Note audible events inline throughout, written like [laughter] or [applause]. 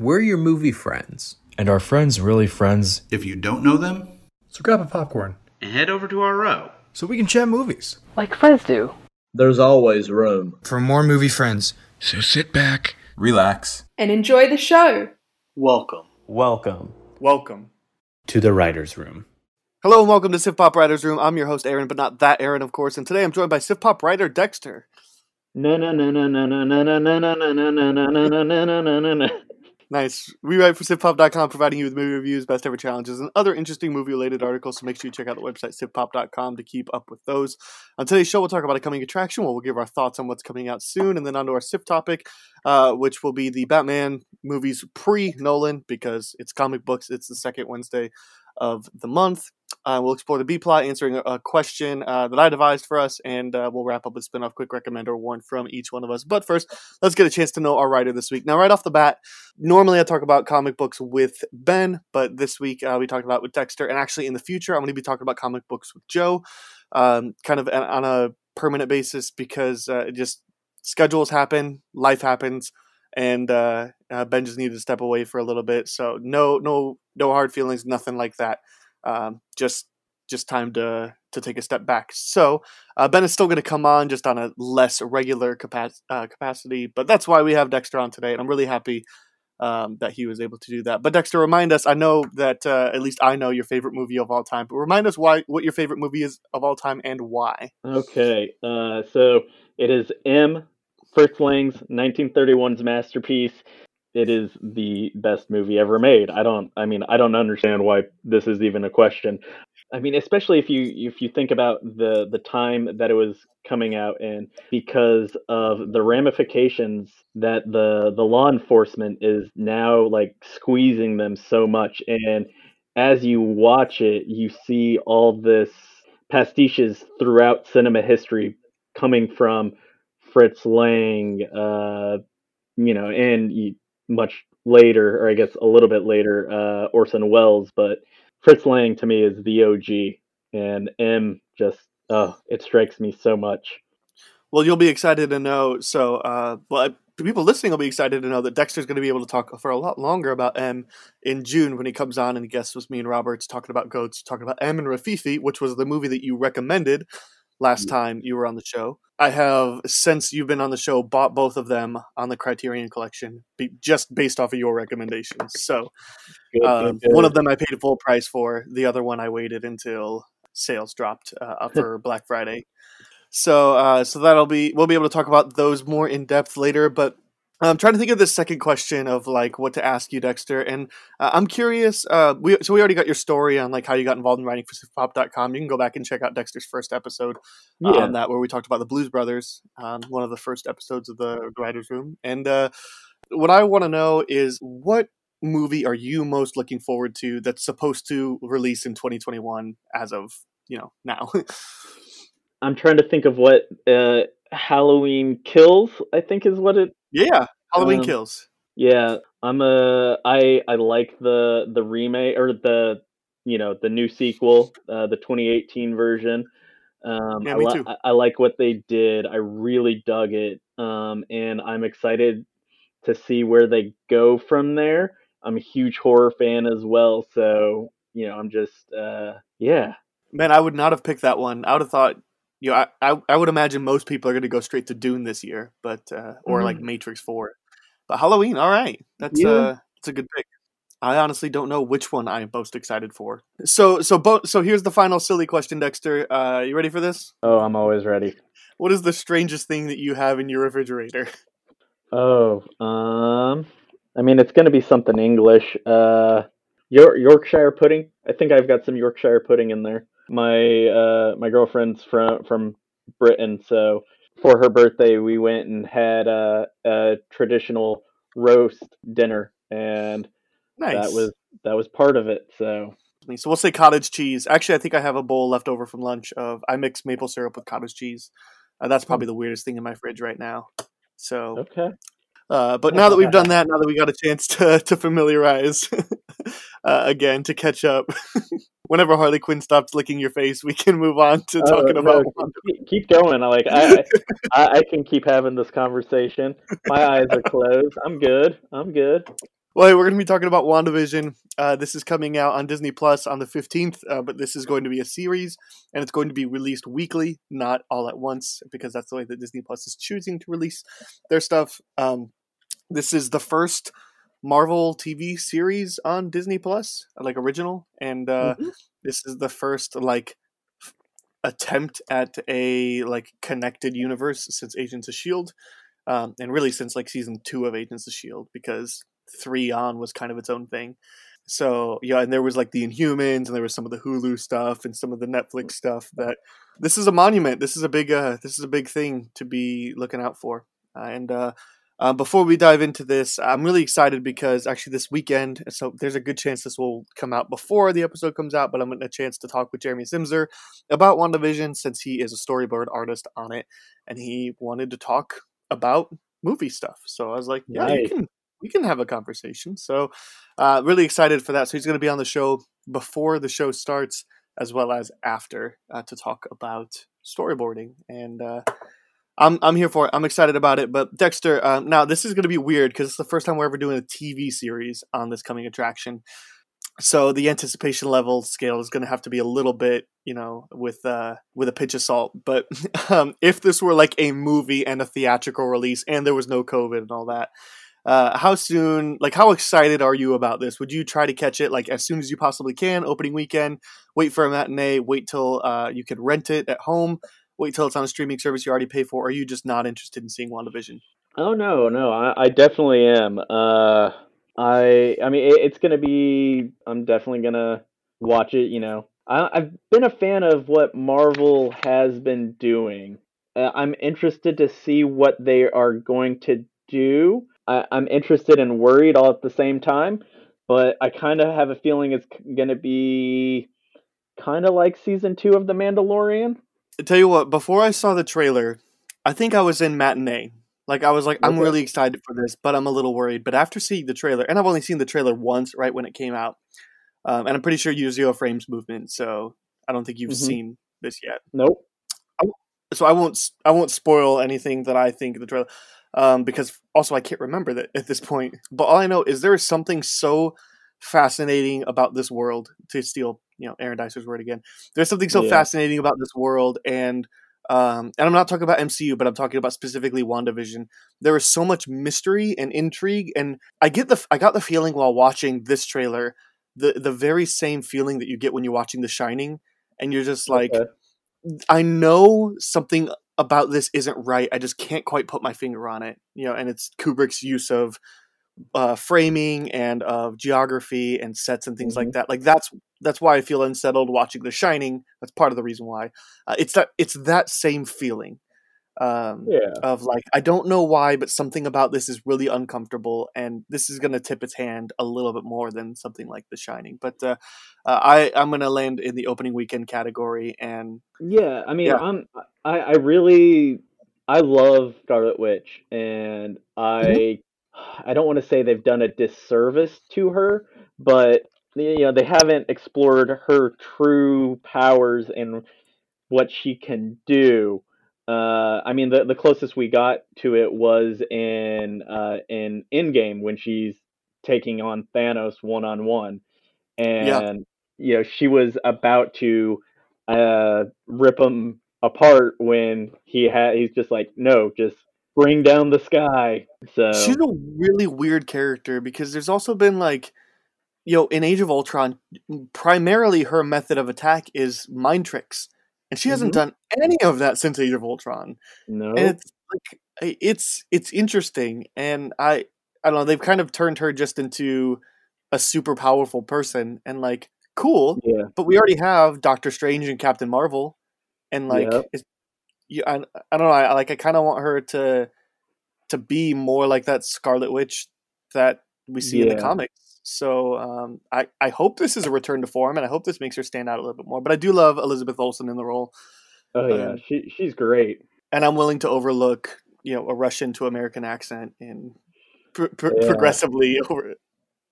We're your movie friends. And are friends really friends? If you don't know them, So grab a popcorn and head over to our row. so we can chat movies. Like friends do. There's always room. for more movie friends. So sit back, relax. and enjoy the show. Welcome. Welcome Welcome. to the writer's room. Hello and welcome to Sif Pop Writers Room. I'm your host Aaron, but not that Aaron, of course. And today I'm joined by Sif Pop writer Dexter. No, no, no, no, no, no, no, no, no, no, no, no, no, no, no, no, no, no, no, no. Nice. We write for SipPop.com, providing you with movie reviews, best ever challenges, and other interesting movie related articles. So make sure you check out the website SipPop.com, to keep up with those. On today's show, we'll talk about a coming attraction. Where we'll give our thoughts on what's coming out soon, and then on to our SIP topic, uh, which will be the Batman movies pre Nolan because it's comic books. It's the second Wednesday of the month. Uh, we'll explore the B plot, answering a, question uh, that I devised for us, and uh, we'll wrap up with spin off quick recommend or one from each one of us. But first, let's get a chance to know our writer this week. Now, right off the bat, normally I talk about comic books with Ben, but this week uh, we talked about with Dexter, and actually in the future I'm going to be talking about comic books with Joe, um, kind of on- on a permanent basis because uh, it just schedules happen, life happens, and uh, uh, Ben just needed to step away for a little bit. So no, no, no hard feelings, nothing like that. Um, just just time to to take a step back. So uh, Ben is still going to come on, just on a less regular capac- uh, capacity. But that's why we have Dexter on today, and I'm really happy um, that he was able to do that. But Dexter, remind us. I know that uh, at least I know your favorite movie of all time, but remind us why what your favorite movie is of all time and why. Okay, uh, so it is M. Fritz Lang's 1931's masterpiece. It is the best movie ever made. I don't. I mean, I don't understand why this is even a question. I mean, especially if you if you think about the the time that it was coming out in, because of the ramifications that the the law enforcement is now like squeezing them so much, and as you watch it, you see all this pastiches throughout cinema history coming from Fritz Lang, uh, you know, and much later, or I guess a little bit later, uh, Orson Welles. But Fritz Lang to me is the OG, and M just oh, it strikes me so much. Well, you'll be excited to know. So, uh, the people listening will be excited to know that Dexter's going to be able to talk for a lot longer about M in June when he comes on and guests with me and Roberts talking about goats, talking about M and Rififi, which was the movie that you recommended last time you were on the show. I have since you've been on the show bought both of them on the Criterion Collection, be, just based off of your recommendations. So, um, one of them I paid full price for. The other one I waited until sales dropped uh, [laughs] for Black Friday. So, uh, so that'll be we'll be able to talk about those more in depth later. But I'm trying to think of the second question of like what to ask you, Dexter. And uh, I'm curious. Uh, we so we already got your story on like how you got involved in writing for Pop.com. You can go back and check out Dexter's first episode uh, Yeah. on that, where we talked about the Blues Brothers, um, one of the first episodes of the Writers Room. And uh, what I want to know is what movie are you most looking forward to that's supposed to release in 2021 as of you know now? [laughs] I'm trying to think of what uh, Halloween Kills. I think is what it yeah, Halloween Um, Kills. Yeah, I'm a I I like the the remake or the you know the new sequel, uh, the 2018 version. Um, Yeah, I, me li- too. I- I like what they did. I really dug it, um, and I'm excited to see where they go from there. I'm a huge horror fan as well, so you know I'm just uh, yeah. Man, I would not have picked that one. I would have thought, you know, I, I, I would imagine most people are going to go straight to Dune this year, but uh, or like Matrix Four. But Halloween, all right, that's Yeah. uh, that's a good pick. I honestly don't know which one I am most excited for. So so bo- so here's the final silly question, Dexter. Uh, you ready for this? Oh, I'm always ready. What is the strangest thing that you have in your refrigerator? [laughs] Oh, um, I mean, it's going to be something English. Uh, York, Yorkshire pudding. I think I've got some Yorkshire pudding in there. My uh, my girlfriend's from from Britain, so for her birthday, we went and had a, a traditional roast dinner and nice. that was that was part of it. So so we'll say cottage cheese. Actually, I think I have a bowl left over from lunch of I mix maple syrup with cottage cheese. Uh, that's probably the weirdest thing in my fridge right now. So okay. Uh, but now that we've done that, now that we got a chance to to familiarize [laughs] uh, again to catch up, [laughs] whenever Harley Quinn stops licking your face, we can move on to talking no, about. Keep, keep going. I like I, [laughs] I I can keep having this conversation. My eyes are closed. I'm good. I'm good. Well, hey, we're going to be talking about WandaVision. Uh, this is coming out on Disney Plus on the 15th, uh, but this is going to be a series, and it's going to be released weekly, not all at once, because that's the way that Disney Plus is choosing to release their stuff. Um, this is the first Marvel TV series on Disney Plus, like original, and uh, mm-hmm. this is the first like attempt at a like connected universe since Agents of Shield, um, and really since like season two of Agents of Shield, because three on was kind of its own thing. So yeah, and there was like the Inhumans, and there was some of the Hulu stuff and some of the Netflix stuff. That this is a monument. This is a big. Uh, this is a big thing to be looking out for. Uh, and uh, uh, before we dive into this, I'm really excited because actually this weekend, so there's a good chance this will come out before the episode comes out, but I'm getting a chance to talk with Jeremy Simser about WandaVision since he is a storyboard artist on it, and he wanted to talk about movie stuff. So I was like, yeah, you can we can have a conversation. So, uh, really excited for that. So he's going to be on the show before the show starts, as well as after, uh, to talk about storyboarding. And uh, I'm I'm here for it. I'm excited about it. But Dexter, um, now this is going to be weird because it's the first time we're ever doing a TV series on this coming attraction. So the anticipation level scale is going to have to be a little bit, you know, with uh, with a pinch of salt. But [laughs] um, if this were like a movie and a theatrical release, and there was no COVID and all that, uh, how soon, like, how excited are you about this? Would you try to catch it like as soon as you possibly can, opening weekend? Wait for a matinee. Wait till uh, you could rent it at home. Wait till it's on a streaming service you already pay for. Or are you just not interested in seeing WandaVision? Oh no, no, I, I definitely am. Uh, I, I mean, it, it's gonna be. I'm definitely gonna watch it. You know, I, I've been a fan of what Marvel has been doing. Uh, I'm interested to see what they are going to do I, I'm interested and worried all at the same time, but I kind of have a feeling it's going to be kind of like season two of The Mandalorian. I tell you what, before I saw the trailer, I think I was in matinee. Like I was like, I'm really excited for this, but I'm a little worried. But after seeing the trailer, and I've only seen the trailer once, right when it came out, um, and I'm pretty sure you zero frames movement, so I don't think you've mm-hmm. seen this yet. Nope. I, so I won't I won't spoil anything that I think of the trailer um, because also I can't remember that at this point. But all I know is there is something so fascinating about this world. To steal, you know, Aaron Dicer's word again, there's something so yeah. fascinating about this world, and um, and I'm not talking about MCU, but I'm talking about specifically WandaVision. There is so much mystery and intrigue, and I get the I got the feeling while watching this trailer, the the very same feeling that you get when you're watching The Shining, and you're just like. Okay. I know something about this isn't right. I just can't quite put my finger on it. You know, and it's Kubrick's use of uh, framing and of geography and sets and things mm-hmm. like that. Like that's that's why I feel unsettled watching The Shining. That's part of the reason why. Uh, it's that it's that same feeling um, yeah. of like I don't know why, but something about this is really uncomfortable, and this is going to tip its hand a little bit more than something like The Shining. But uh, uh, I I'm going to land in the opening weekend category, and yeah, I mean, yeah. I'm I, I really I love Scarlet Witch, and I mm-hmm. I don't want to say they've done a disservice to her, but you know they haven't explored her true powers and what she can do uh, I mean, the the closest we got to it was in uh, in Endgame when she's taking on Thanos one on one, and yeah. you know she was about to uh, rip him apart when he had he's just like no, just bring down the sky. So she's a really weird character because there's also been like you know in Age of Ultron, primarily her method of attack is mind tricks and she hasn't mm-hmm. done any of that since Age of Ultron. No, and it's like it's it's interesting, and I I don't know they've kind of turned her just into a super powerful person, and like cool, yeah. But we already have Doctor Strange and Captain Marvel, and like yep. it's, you, I I don't know, I like I kind of want her to to be more like that Scarlet Witch that we see in the comics. So um, I I hope this is a return to form, and I hope this makes her stand out a little bit more. But I do love Elizabeth Olsen in the role, Oh yeah, Um, she she's great. and I'm willing to overlook you know a Russian to American accent in pr- pr- Yeah. progressively over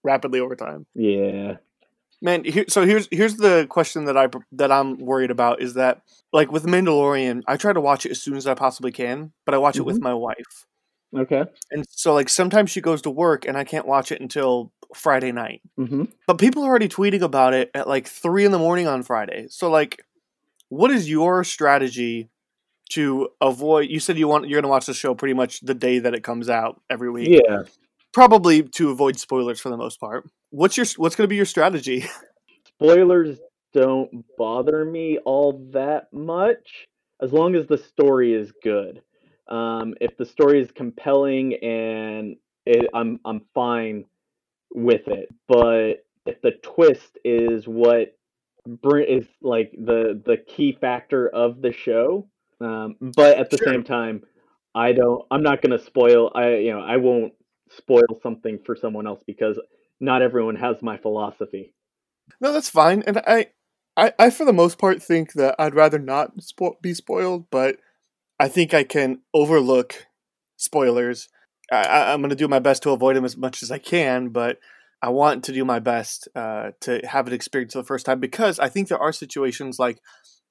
rapidly over time. Yeah. Man, here, so here's here's the question that I that I'm worried about is that like with Mandalorian, I try to watch it as soon as I possibly can, but I watch it with Mhm. my wife, Okay. and so like sometimes she goes to work and I can't watch it until Friday night. hmm But people are already tweeting about it at like three in the morning on Friday. So like, what is your strategy to avoid? You said you want you're gonna watch the show pretty much the day that it comes out every week. Yeah. Probably to avoid spoilers for the most part. What's your what's gonna be your strategy? Spoilers don't bother me all that much as long as the story is good. Um, if the story is compelling and it, I'm I'm fine with it. But if the twist is what is like the the key factor of the show, um, but at the Sure. same time, I don't. I'm not going to spoil. I you know I won't spoil something for someone else because not everyone has my philosophy. No, that's fine. And I, I, I for the most part think that I'd rather not spo- be spoiled, but I think I can overlook spoilers. I, I, I'm going to do my best to avoid them as much as I can, but I want to do my best uh, to have it experience for the first time because I think there are situations like,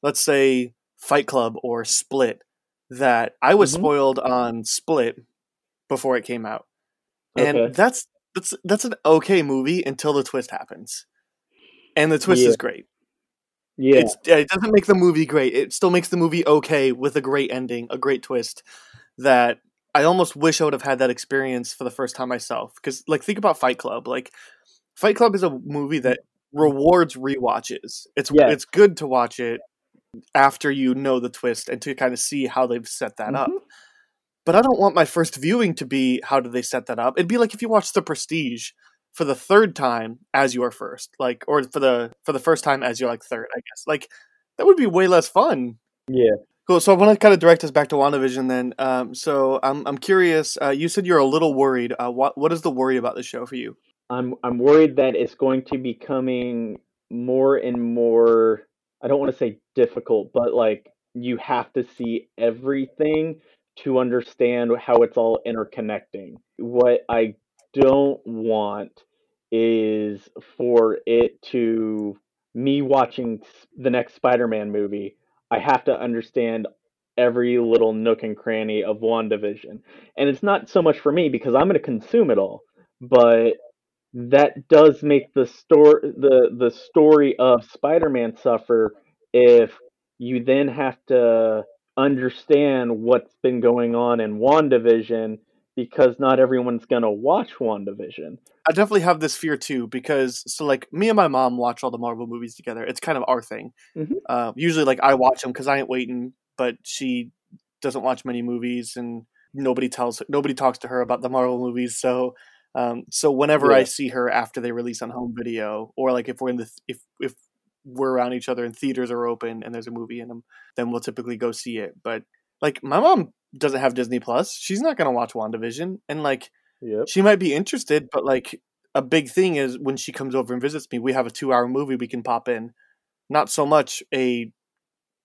let's say, Fight Club or Split, that I was Mhm. spoiled on Split before it came out, and Okay. that's that's that's an okay movie until the twist happens, and the twist Yeah. is great. Yeah, It's, it doesn't make the movie great. It still makes the movie okay with a great ending, a great twist. That I almost wish I would have had that experience for the first time myself. Because, like, think about Fight Club. Like, Fight Club is a movie that mm-hmm. rewards rewatches. It's Yeah. it's good to watch it after you know the twist and to kind of see how they've set that up. Mm-hmm. But I don't want my first viewing to be how did they set that up. It'd be like if you watch The Prestige for the third time as your first, like, or for the for the first time as your like third, I guess. Like that would be way less fun. yeah. Cool. So I want to kind of direct us back to WandaVision then. Um, so I'm I'm curious. Uh, you said you're a little worried. Uh, what what is the worry about the show for you? I'm I'm worried that it's going to be becoming more and more. I don't want to say difficult, but like you have to see everything to understand how it's all interconnecting. What I don't want is for it to me watching the next Spider-Man movie. I have to understand every little nook and cranny of WandaVision. And it's not so much for me because I'm going to consume it all, but that does make the story the the story of Spider-Man suffer if you then have to understand what's been going on in WandaVision because not everyone's going to watch WandaVision. I definitely have this fear too because so like me and my mom watch all the Marvel movies together. It's kind of our thing. Mhm. Uh, usually, like I watch them because I ain't waiting, but she doesn't watch many movies, and nobody tells nobody talks to her about the Marvel movies. So, um, so whenever I see her after they release on home video, or like if we're in the if if we're around each other and theaters are open and there's a movie in them, then we'll typically go see it. But like my mom doesn't have Disney Plus, she's not gonna watch WandaVision, and like Yep. she might be interested, but like a big thing is when she comes over and visits me, we have a two hour movie we can pop in. Not so much a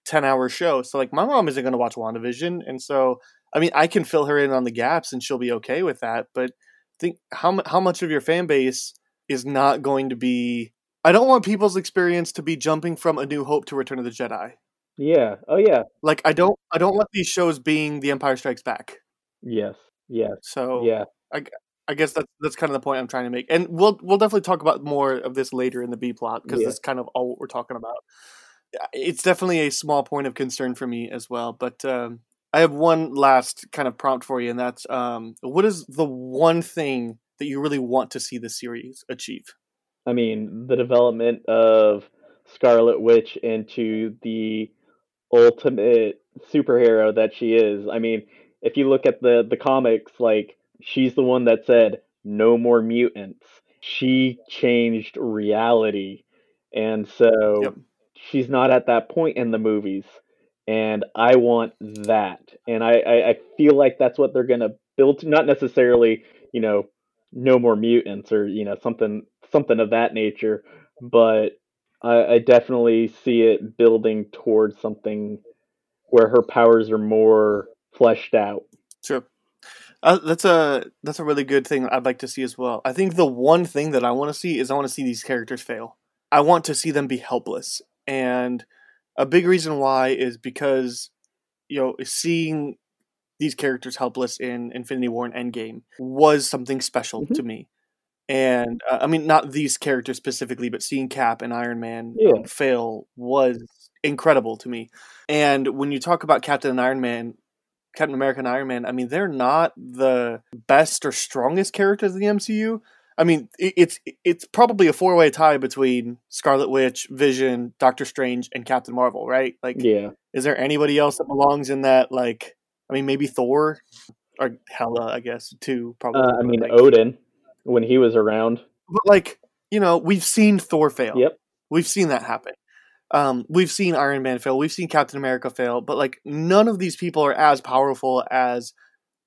10 hour show. So like my mom isn't going to watch WandaVision. And so, I mean, I can fill her in on the gaps and she'll be okay with that. But think how, how much of your fan base is not going to be, I don't want people's experience to be jumping from A New Hope to Return of the Jedi. Yeah. Oh yeah. Like I don't, I don't want these shows being The Empire Strikes Back. Yes. Yes. So Yeah. I I guess that's that's kind of the point I'm trying to make, and we'll we'll definitely talk about more of this later in the B plot because Yeah. that's kind of all what we're talking about. It's definitely a small point of concern for me as well, but um, I have one last kind of prompt for you, and that's um, what is the one thing that you really want to see the series achieve? I mean, the development of Scarlet Witch into the ultimate superhero that she is. I mean, if you look at the the comics, like she's the one that said no more mutants. She changed reality. And so Yep. she's not at that point in the movies. And I want that. And I, I, I feel like that's what they're gonna build to not necessarily, you know, no more mutants or you know something something of that nature. But I, I definitely see it building towards something where her powers are more fleshed out. Sure. Uh, that's a that's a really good thing I'd like to see as well. I think the one thing that I want to see is I want to see these characters fail. I want to see them be helpless, and a big reason why is because you know seeing these characters helpless in Infinity War and Endgame was something special mm-hmm. to me. And uh, I mean, not these characters specifically, but seeing Cap and Iron Man yeah. um, fail was incredible to me. And when you talk about Captain and Iron Man, Captain America and Iron Man, I mean, they're not the best or strongest characters in the MCU. I mean, it's it's probably a four way tie between Scarlet Witch, Vision, Doctor Strange, and Captain Marvel, right? Like, yeah. Is there anybody else that belongs in that? Like, I mean, maybe Thor or Hela, I guess, too. Probably. Uh, I mean, like, Odin when he was around. But like, you know, we've seen Thor fail. Yep. We've seen that happen. Um, we've seen Iron Man fail. We've seen Captain America fail. But like, none of these people are as powerful as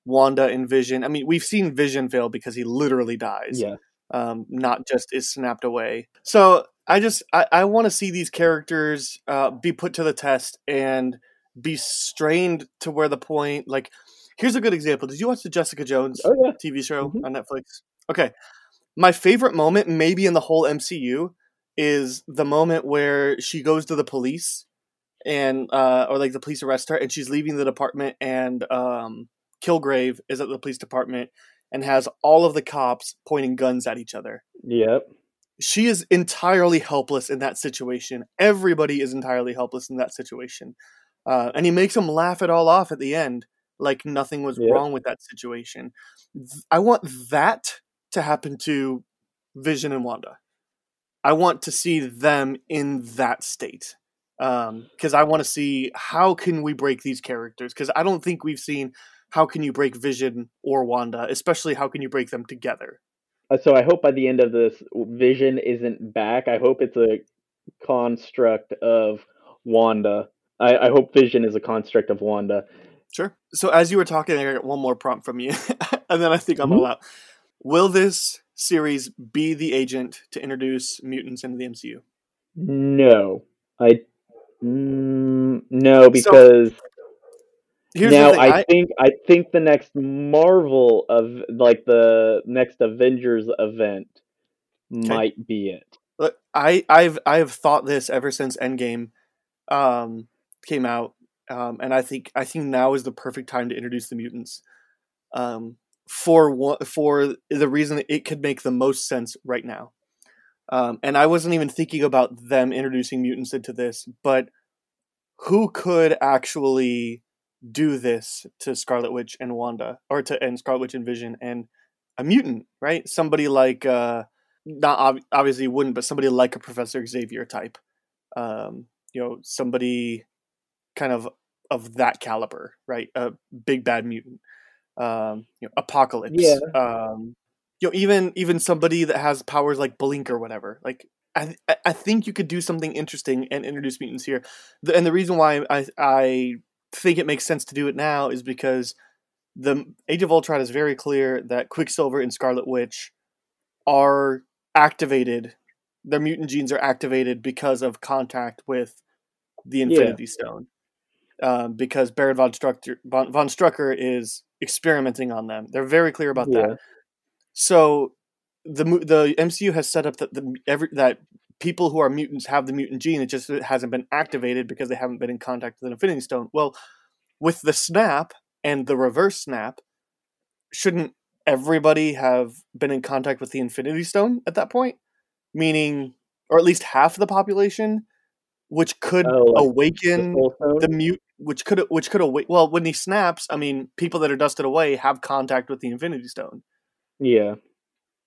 Wanda and Vision. I mean, we've seen Vision fail because he literally dies. Yeah. Um, not just is snapped away. So I just I, I want to see these characters uh, be put to the test and be strained to where the point like here's a good example. Did you watch the Jessica Jones oh, yeah. TV show mm-hmm. on Netflix? Okay. My favorite moment, maybe in the whole MCU, is the moment where she goes to the police and uh or like the police arrest her and she's leaving the department and um Kilgrave is at the police department and has all of the cops pointing guns at each other. Yep. She is entirely helpless in that situation. Everybody is entirely helpless in that situation. Uh, and he makes them laugh it all off at the end, like nothing was yep. wrong with that situation. I want that to happen to Vision and Wanda. I want to see them in that state because um, I want to see how can we break these characters because I don't think we've seen how can you break Vision or Wanda, especially how can you break them together. Uh, so I hope by the end of this, Vision isn't back. I hope it's a construct of Wanda. I, I hope Vision is a construct of Wanda. Sure. So as you were talking, I got one more prompt from you, [laughs] and then I think I'm mm-hmm. all out. Will this series be the agent to introduce mutants into the MCU? No, I mm, no because so, now I, I, think I think the next Marvel of like the next Avengers event okay. might be it. Look, I I've I've thought this ever since Endgame um, came out, um, and I think I think now is the perfect time to introduce the mutants. Um, for what for the reason that it could make the most sense right now. Um, and I wasn't even thinking about them introducing mutants into this, but who could actually do this to Scarlet Witch and Wanda, or to and Scarlet Witch and Vision and a mutant, right? Somebody like uh, not ob- obviously wouldn't, but somebody like a Professor Xavier type, um, you know, somebody kind of of that caliber, right? A big bad mutant um, you know, Apocalypse. Yeah. Um, you know, even even somebody that has powers like Blink or whatever. Like, I I think you could do something interesting and introduce mutants here. The, and the reason why I I think it makes sense to do it now is because the Age of Ultron is very clear that Quicksilver and Scarlet Witch are activated. Their mutant genes are activated because of contact with the Infinity yeah. Stone. Um, because Baron von Strucker, von, von Strucker is experimenting on them. They're very clear about yeah. that. So the the MCU has set up that the every that people who are mutants have the mutant gene. It just it hasn't been activated because they haven't been in contact with an Infinity Stone. Well, with the snap and the reverse snap, shouldn't everybody have been in contact with the Infinity Stone at that point? Meaning, or at least half the population, which could oh, like awaken the, the mute which could which could awake. Well, when he snaps, I mean, people that are dusted away have contact with the Infinity Stone. Yeah.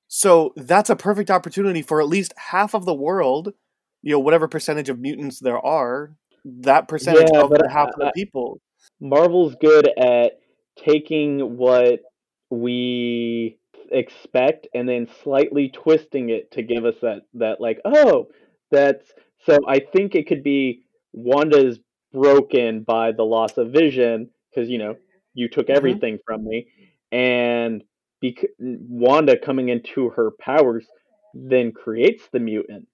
So that's a perfect opportunity for at least half of the world, you know, whatever percentage of mutants there are, that percentage yeah, of the half of the people. Marvel's good at taking what we expect and then slightly twisting it to give us that that like, oh, that's so I think it could be Wanda's broken by the loss of vision because you know you took mm-hmm. everything mm-hmm. from me and bec- Wanda coming into her powers then creates the mutants.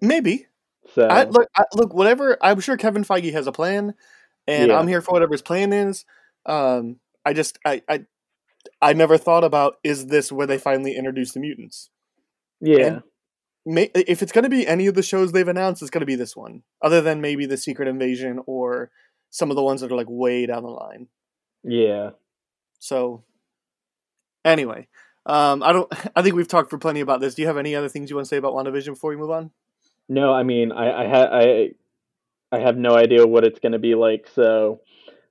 Maybe. So I, look, I, look, whatever. I'm sure Kevin Feige has a plan, and Yeah. I'm here for whatever his plan is. Um, I just, I, I, I never thought about is this where they finally introduce the mutants? yeah, and- May, if it's going to be any of the shows they've announced, it's going to be this one. Other than maybe the Secret Invasion or some of the ones that are like way down the line. yeah. So, anyway, um, I don't. [laughs] I think we've talked for plenty about this. Do you have any other things you want to say about WandaVision before we move on? No, I mean, I I ha- I I have no idea what it's going to be like. So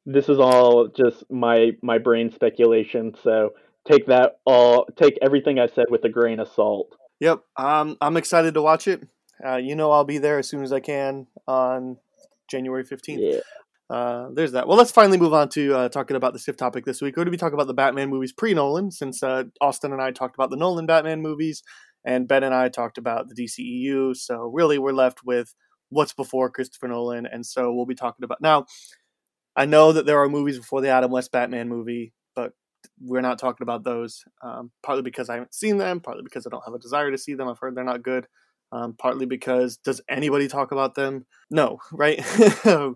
this is all just my my brain speculation. So take that all take everything I said with a grain of salt. Yep, um, I'm excited to watch it. Uh, you know, I'll be there as soon as I can on January 15th. Yeah. Uh, there's that. Well, let's finally move on to uh, talking about the stiff topic this week. We're going to be talking about the Batman movies pre Nolan, since uh, Austin and I talked about the Nolan Batman movies, and Ben and I talked about the DCEU. So, really, we're left with what's before Christopher Nolan, and so we'll be talking about. Now, I know that there are movies before the Adam West Batman movie, we're not talking about those, um, partly because I haven't seen them, partly because I don't have a desire to see them. I've heard they're not good. Um, partly because does anybody talk about them? No, [laughs] right? [laughs]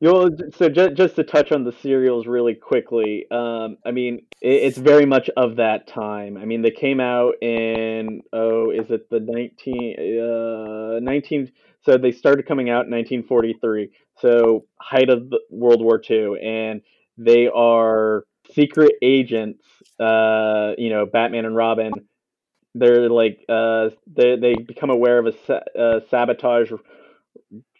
You'll, so just, just to touch on the serials really quickly, um, I mean, it, it's very much of that time. I mean, they came out in, oh, is it the 19, uh, 19, so they started coming out in 1943, so height of World War II, and they are secret agents, uh, you know, Batman and Robin. They're like, uh, they, they become aware of a sa- uh, sabotage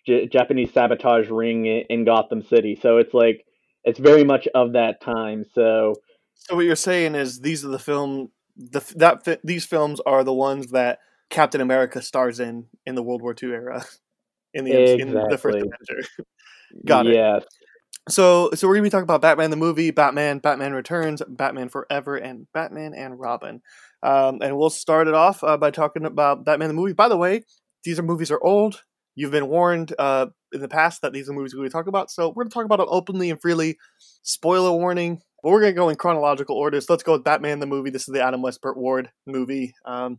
J- Japanese sabotage ring i- in Gotham City. So it's like it's very much of that time. So So what you're saying is these are the film the that these films are the ones that Captain America stars in in the World War II era [laughs] in the MC in the first Exactly. Avenger. [laughs] Got it. yes, So so we're gonna be talking about Batman the movie, Batman, Batman Returns, Batman Forever, and Batman and Robin. Um, and we'll start it off uh, by talking about Batman the movie. By the way, these are movies are old. You've been warned uh, in the past that these are movies we're going to talk about, so we're going to talk about it openly and freely. Spoiler warning. But we're going to go in chronological order. So let's go with Batman the movie. This is the Adam West Burt Ward movie. Um,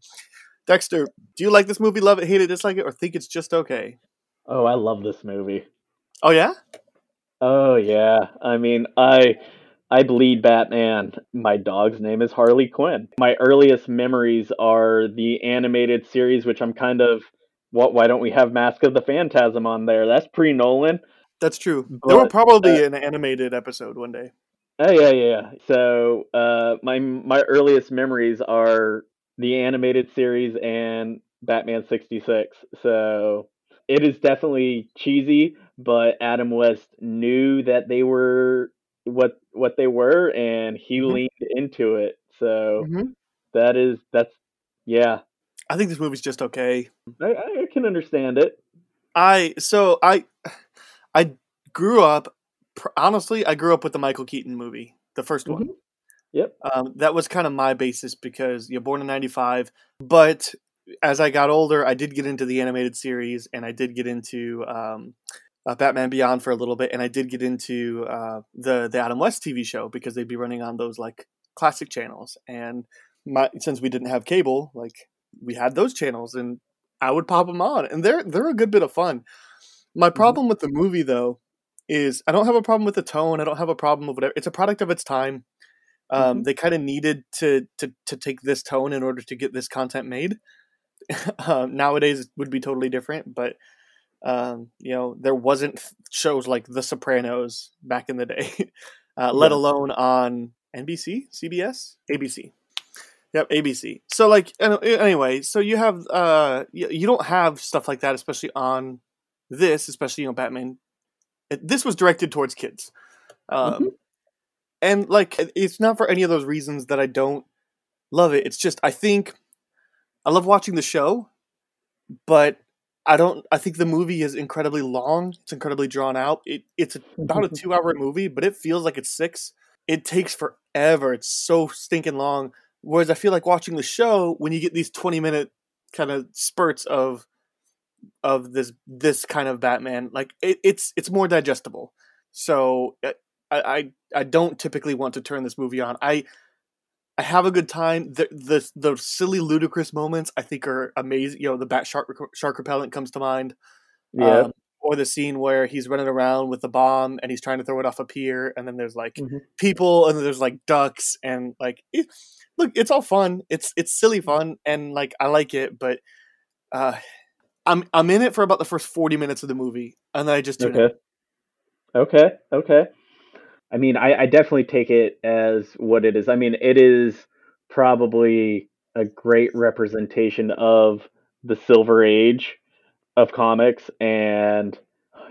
Dexter, do you like this movie? Love it, hate it, dislike it, or think it's just okay? Oh, I love this movie. Oh yeah, Oh yeah. I mean, I I bleed Batman. My dog's name is Harley Quinn. My earliest memories are the animated series, which I'm kind of. What? Why don't we have Mask of the Phantasm on there? That's pre Nolan. that's true. there will probably uh, an animated episode one day. Oh yeah, yeah. yeah. So uh, my my earliest memories are the animated series and Batman sixty six. So it is definitely cheesy, but Adam West knew that they were what what they were, and he Mhm. leaned into it. So Mhm. that is that's yeah. I think this movie's just okay. I, I can understand it. I so I I grew up honestly. I grew up with the Michael Keaton movie, the 1st one. Mhm. Yep. Um, that was kind of my basis because you're born in '95. But as I got older, I did get into the animated series, and I did get into um, uh, Batman Beyond for a little bit, and I did get into uh, the the Adam West TV show because they'd be running on those like classic channels. And my since we didn't have cable, like we had those channels, and I would pop them on, and they're they're a good bit of fun. My problem with the movie though is I don't have a problem with the tone. I don't have a problem with whatever. It's a product of its time. Um, They kind of needed to to to take this tone in order to get this content made. [laughs] um, nowadays, it would be totally different, but um, you know there wasn't shows like The Sopranos back in the day, [laughs] uh, let Yeah. alone on NBC, CBS, ABC. Yep, ABC. So like anyway, so you have uh you, don't have stuff like that, especially on this, especially you know Batman. This was directed towards kids, um, and like it's not for any of those reasons that I don't love it. It's just I think I love watching the show, but I don't. I think the movie is incredibly long. It's incredibly drawn out. It it's about a mm-hmm. two hour movie, but it feels like it's six. It takes forever. It's so stinking long. Whereas I feel like watching the show when you get these twenty minute kind of spurts of of this this kind of Batman, like it, it's it's more digestible. So eh, I, I I don't typically want to turn this movie on. I I have a good time. The the the silly, ludicrous moments I think are amazing. You know, the bat shark shark repellent comes to mind. Yeah. Um, or the scene where he's running around with the bomb and he's trying to throw it off a pier, and then there's like Mm-hmm. people, and then there's like ducks, and like it, look, it's all fun. It's it's silly fun, and like I like it, but uh, I'm I'm in it for about the first forty minutes of the movie, and then I just Okay. Okay. Okay. I mean, I, I definitely take it as what it is. I mean, it is probably a great representation of the Silver Age of comics, and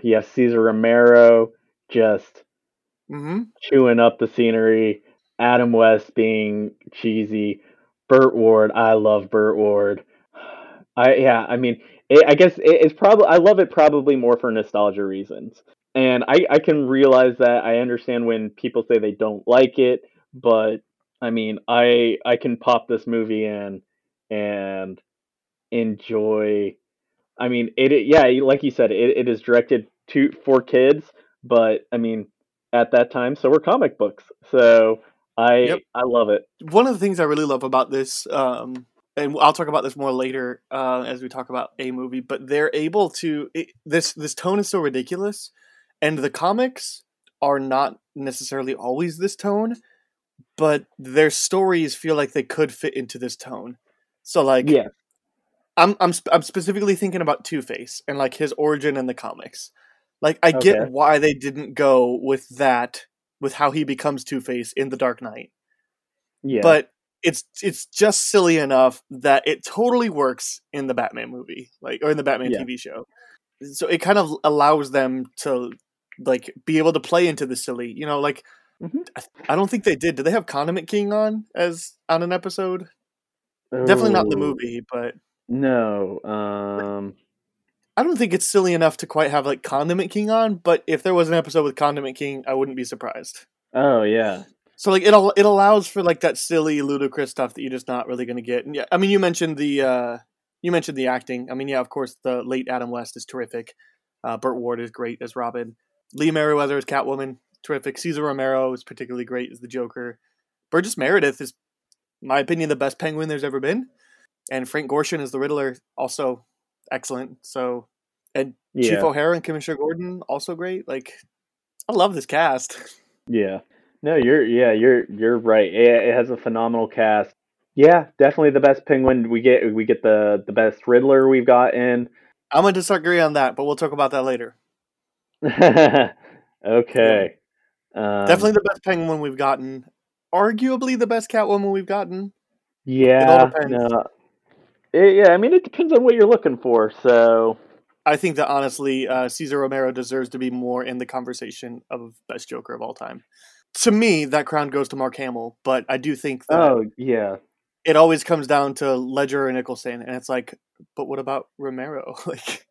yes, Cesar Romero just Mm-hmm. chewing up the scenery. Adam West being cheesy. Burt Ward, I love Burt Ward. I yeah, I mean, it, I guess it, it's probably I love it probably more for nostalgia reasons, and I I can realize that I understand when people say they don't like it, but I mean, I I can pop this movie in and enjoy. I mean, it, it yeah, like you said, it, it is directed to for kids, but I mean, at that time, so were comic books. So I Yep. I love it. one of the things I really love about this, um, and I'll talk about this more later uh, as we talk about a movie, but they're able to it, this this tone is so ridiculous, and the comics are not necessarily always this tone, but their stories feel like they could fit into this tone. So like, Yeah. I'm I'm sp- I'm specifically thinking about Two Face and like his origin in the comics. Like I Okay. get why they didn't go with that with how he becomes Two Face in the Dark Knight Yeah. but it's it's just silly enough that it totally works in the Batman movie, like or in the Batman Yeah. TV show. So it kind of allows them to like be able to play into the silly, you know. Like Mhm. I, don't think they did. Did they have Condiment King on as on an episode? Definitely not in the movie, but No. Um. I don't think it's silly enough to quite have like Condiment King on. But if there was an episode with Condiment King, I wouldn't be surprised. Oh yeah. So like it al- it allows for like that silly ludicrous stuff that you're just not really going to get. And yeah, I mean you mentioned the uh you mentioned the acting. I mean yeah, of course the late Adam West is terrific. Uh Burt Ward is great as Robin. Lee Meriwether as Catwoman, terrific. Cesar Romero is particularly great as the Joker. Burgess Meredith is in my opinion the best penguin there's ever been. And Frank Gorshin as the Riddler also excellent. So and Chief O'Hara and Commissioner Gordon also great. Like I love this cast. [laughs] Yeah. No, you're yeah, you're you're right. It, it has a phenomenal cast. Yeah, definitely the best Penguin. We get we get the the best Riddler we've gotten. I'm gonna disagree on that, but we'll talk about that later. [laughs] okay. Um, Definitely the best penguin we've gotten. Arguably the best Catwoman we've gotten. Yeah. depends. No. It- yeah, I mean it depends on what you're looking for. So I think that honestly, uh, Cesar Romero deserves to be more in the conversation of best Joker of all time. To me, that crown goes to Mark Hamill, but I do think that oh yeah. it always comes down to Ledger and Nicholson, and it's like, but what about Romero? [laughs] like,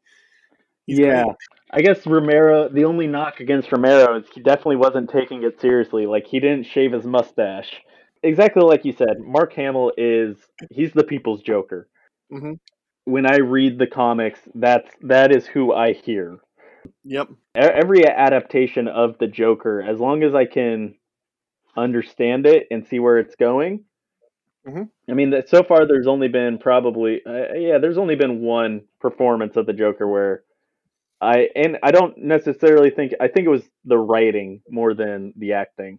yeah. great. I guess Romero. The only knock against Romero is he definitely wasn't taking it seriously. Like he didn't shave his mustache. Exactly like you said. Mark Hamill is he's the people's Joker. Mhm. When I read the comics, that's that is who I hear. Yep. Every adaptation of the Joker, as long as I can understand it and see where it's going. Mhm. I mean, that so far there's only been probably uh, yeah, there's only been one performance of the Joker where I and I don't necessarily think I think it was the writing more than the acting.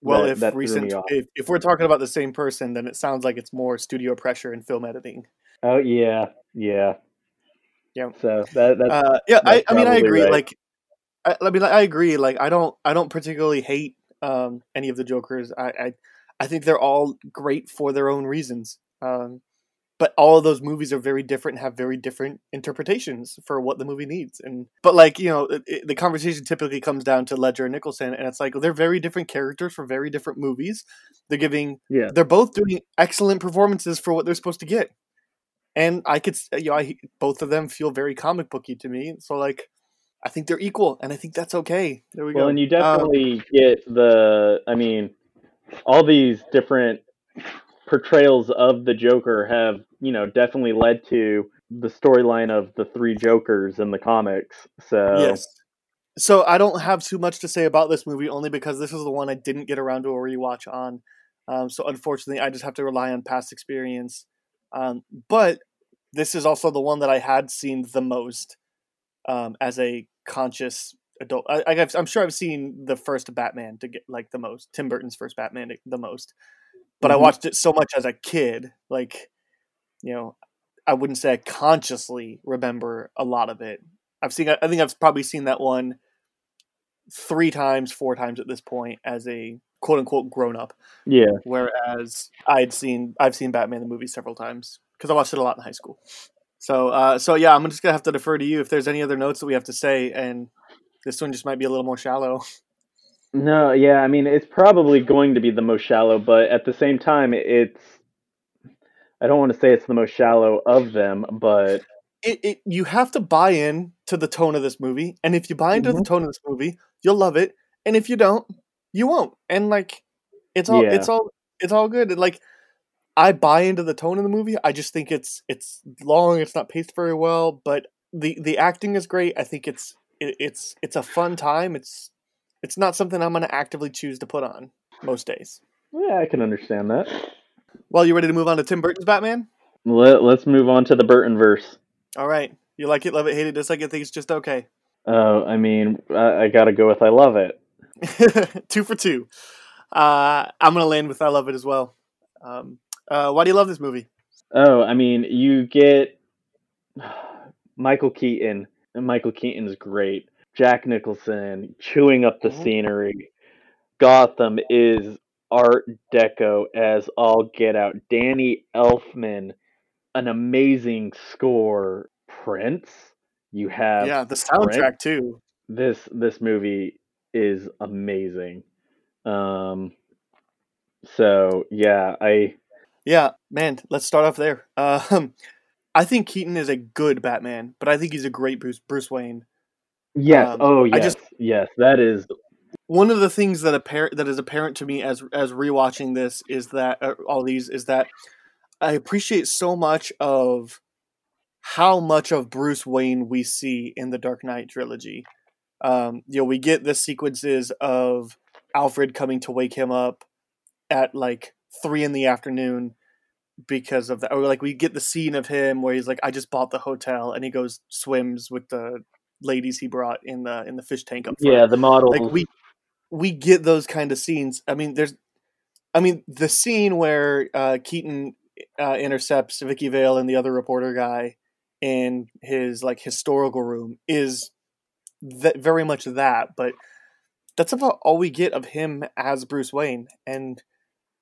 Well, that- if that recent, if, if we're talking about the same person, then it sounds like it's more studio pressure and film editing. Oh yeah, yeah, Yeah. So that that's Uh, yeah, I, that's I mean, I agree. right. Like, I, I mean, I agree. Like, I don't, I don't particularly hate um, any of the Jokers. I, I, I think they're all great for their own reasons. Um, but all of those movies are very different, and have very different interpretations for what the movie needs. And but like you know, it, it- the conversation typically comes down to Ledger and Nicholson, and it's like they're very different characters for very different movies. They're giving, Yeah. they're both doing excellent performances for what they're supposed to get. And I could, you know, I, both of them feel very comic booky to me. So like, I think they're equal, and I think that's okay. There we well, go. and you Um, definitely get the. I mean, all these different portrayals of the Joker have you know definitely led to the storyline of the three Jokers in the comics. So Yes. So I don't have too much to say about this movie, only because this is the one I didn't get around to a rewatch on. Um, so unfortunately, I just have to rely on past experience. Um, but this is also the one that I had seen the most um, as a conscious adult. I, am sure I've seen the first Batman to get like the most, Tim Burton's first Batman the most, but mm-hmm. I watched it so much as a kid, like you know, I wouldn't say I consciously remember a lot of it. I've seen, I think I've probably seen that one three times, four times at this point as a quote unquote grown up. Yeah. Whereas I'd seen, I've seen Batman the movie several times because I watched it a lot in high school. So, uh, so yeah, I'm just gonna have to defer to you if there's any other notes that we have to say, and this one just might be a little more shallow. [laughs] No, yeah, I mean it's probably going to be the most shallow, but at the same time, it's I don't want to say it's the most shallow of them, but it, it you have to buy in to the tone of this movie, and if you buy into mm-hmm. the tone of this movie, you'll love it, and if you don't, you won't. And like, it's all yeah. it's all it's all good. Like, I buy into the tone of the movie. I just think it's it's long. It's not paced very well, but the the acting is great. I think it's it, it's it's a fun time. It's it's not something I'm going to actively choose to put on most days. Yeah, I can understand that. Well, you ready to move on to Tim Burton's Batman? Let, let's move on to the Burton verse. All right. You like it, love it, hate it, dislike it, think it's just okay. Oh, uh, I mean, I, I got to go with I love it. [laughs] two for two. Uh, I'm going to land with I love it as well. Um, uh, why do you love this movie? Oh, I mean, you get Michael Keaton. And Michael Keaton's great. Jack Nicholson chewing up the mm-hmm. scenery. Gotham is Art Deco as all get out. Danny Elfman, an amazing score. Prince, you have yeah the soundtrack Prince. too. This this movie is amazing. Um, so yeah, I yeah man. Let's start off there. [laughs] Um, I think Keaton is a good Batman, but I think he's a great Bruce Bruce Wayne. Yes. Um, oh yes. I just, yes, that is one of the things that apparent that is apparent to me as as rewatching this is that uh, all these is that I appreciate so much of how much of Bruce Wayne we see in the Dark Knight trilogy. Um, you know, we get the sequences of Alfred coming to wake him up at like three in the afternoon because of that, or like we get the scene of him where he's like, "I just bought the hotel," and he goes swims with the ladies he brought in the in the fish tank up front. Yeah, the model. Like we we get those kind of scenes. I mean, there's, I mean, the scene where uh, Keaton uh, intercepts Vicki Vale and the other reporter guy in his like historical room is that very much that, but that's about all we get of him as Bruce Wayne. And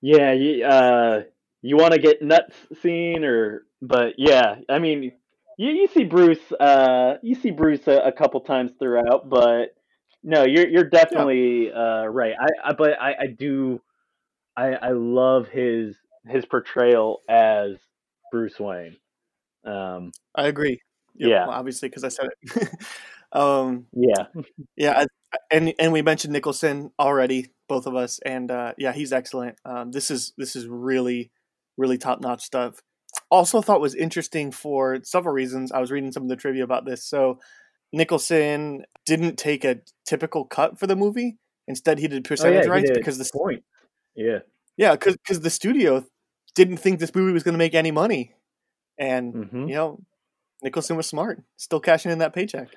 yeah, you, uh, you want to get nuts scene or, but yeah, I mean, you, you see Bruce, uh, you see Bruce a, a couple times throughout, but no, you're you're definitely yeah. uh, right. I, I but I, I do I I love his his portrayal as Bruce Wayne. Um, I agree. Yeah, obviously because I said it. [laughs] um, yeah, yeah, I, and and we mentioned Nicholson already, both of us, and uh, yeah, he's excellent. Um, this is this is really really top notch stuff. Also, thought was interesting for several reasons. I was reading some of the trivia about this, so Nicholson didn't take a typical cut for the movie. Instead, he did percentage oh, yeah, rights because the point. Yeah, yeah, because because the studio didn't think this movie was going to make any money, and mm-hmm. you know, Nicholson was smart, still cashing in that paycheck.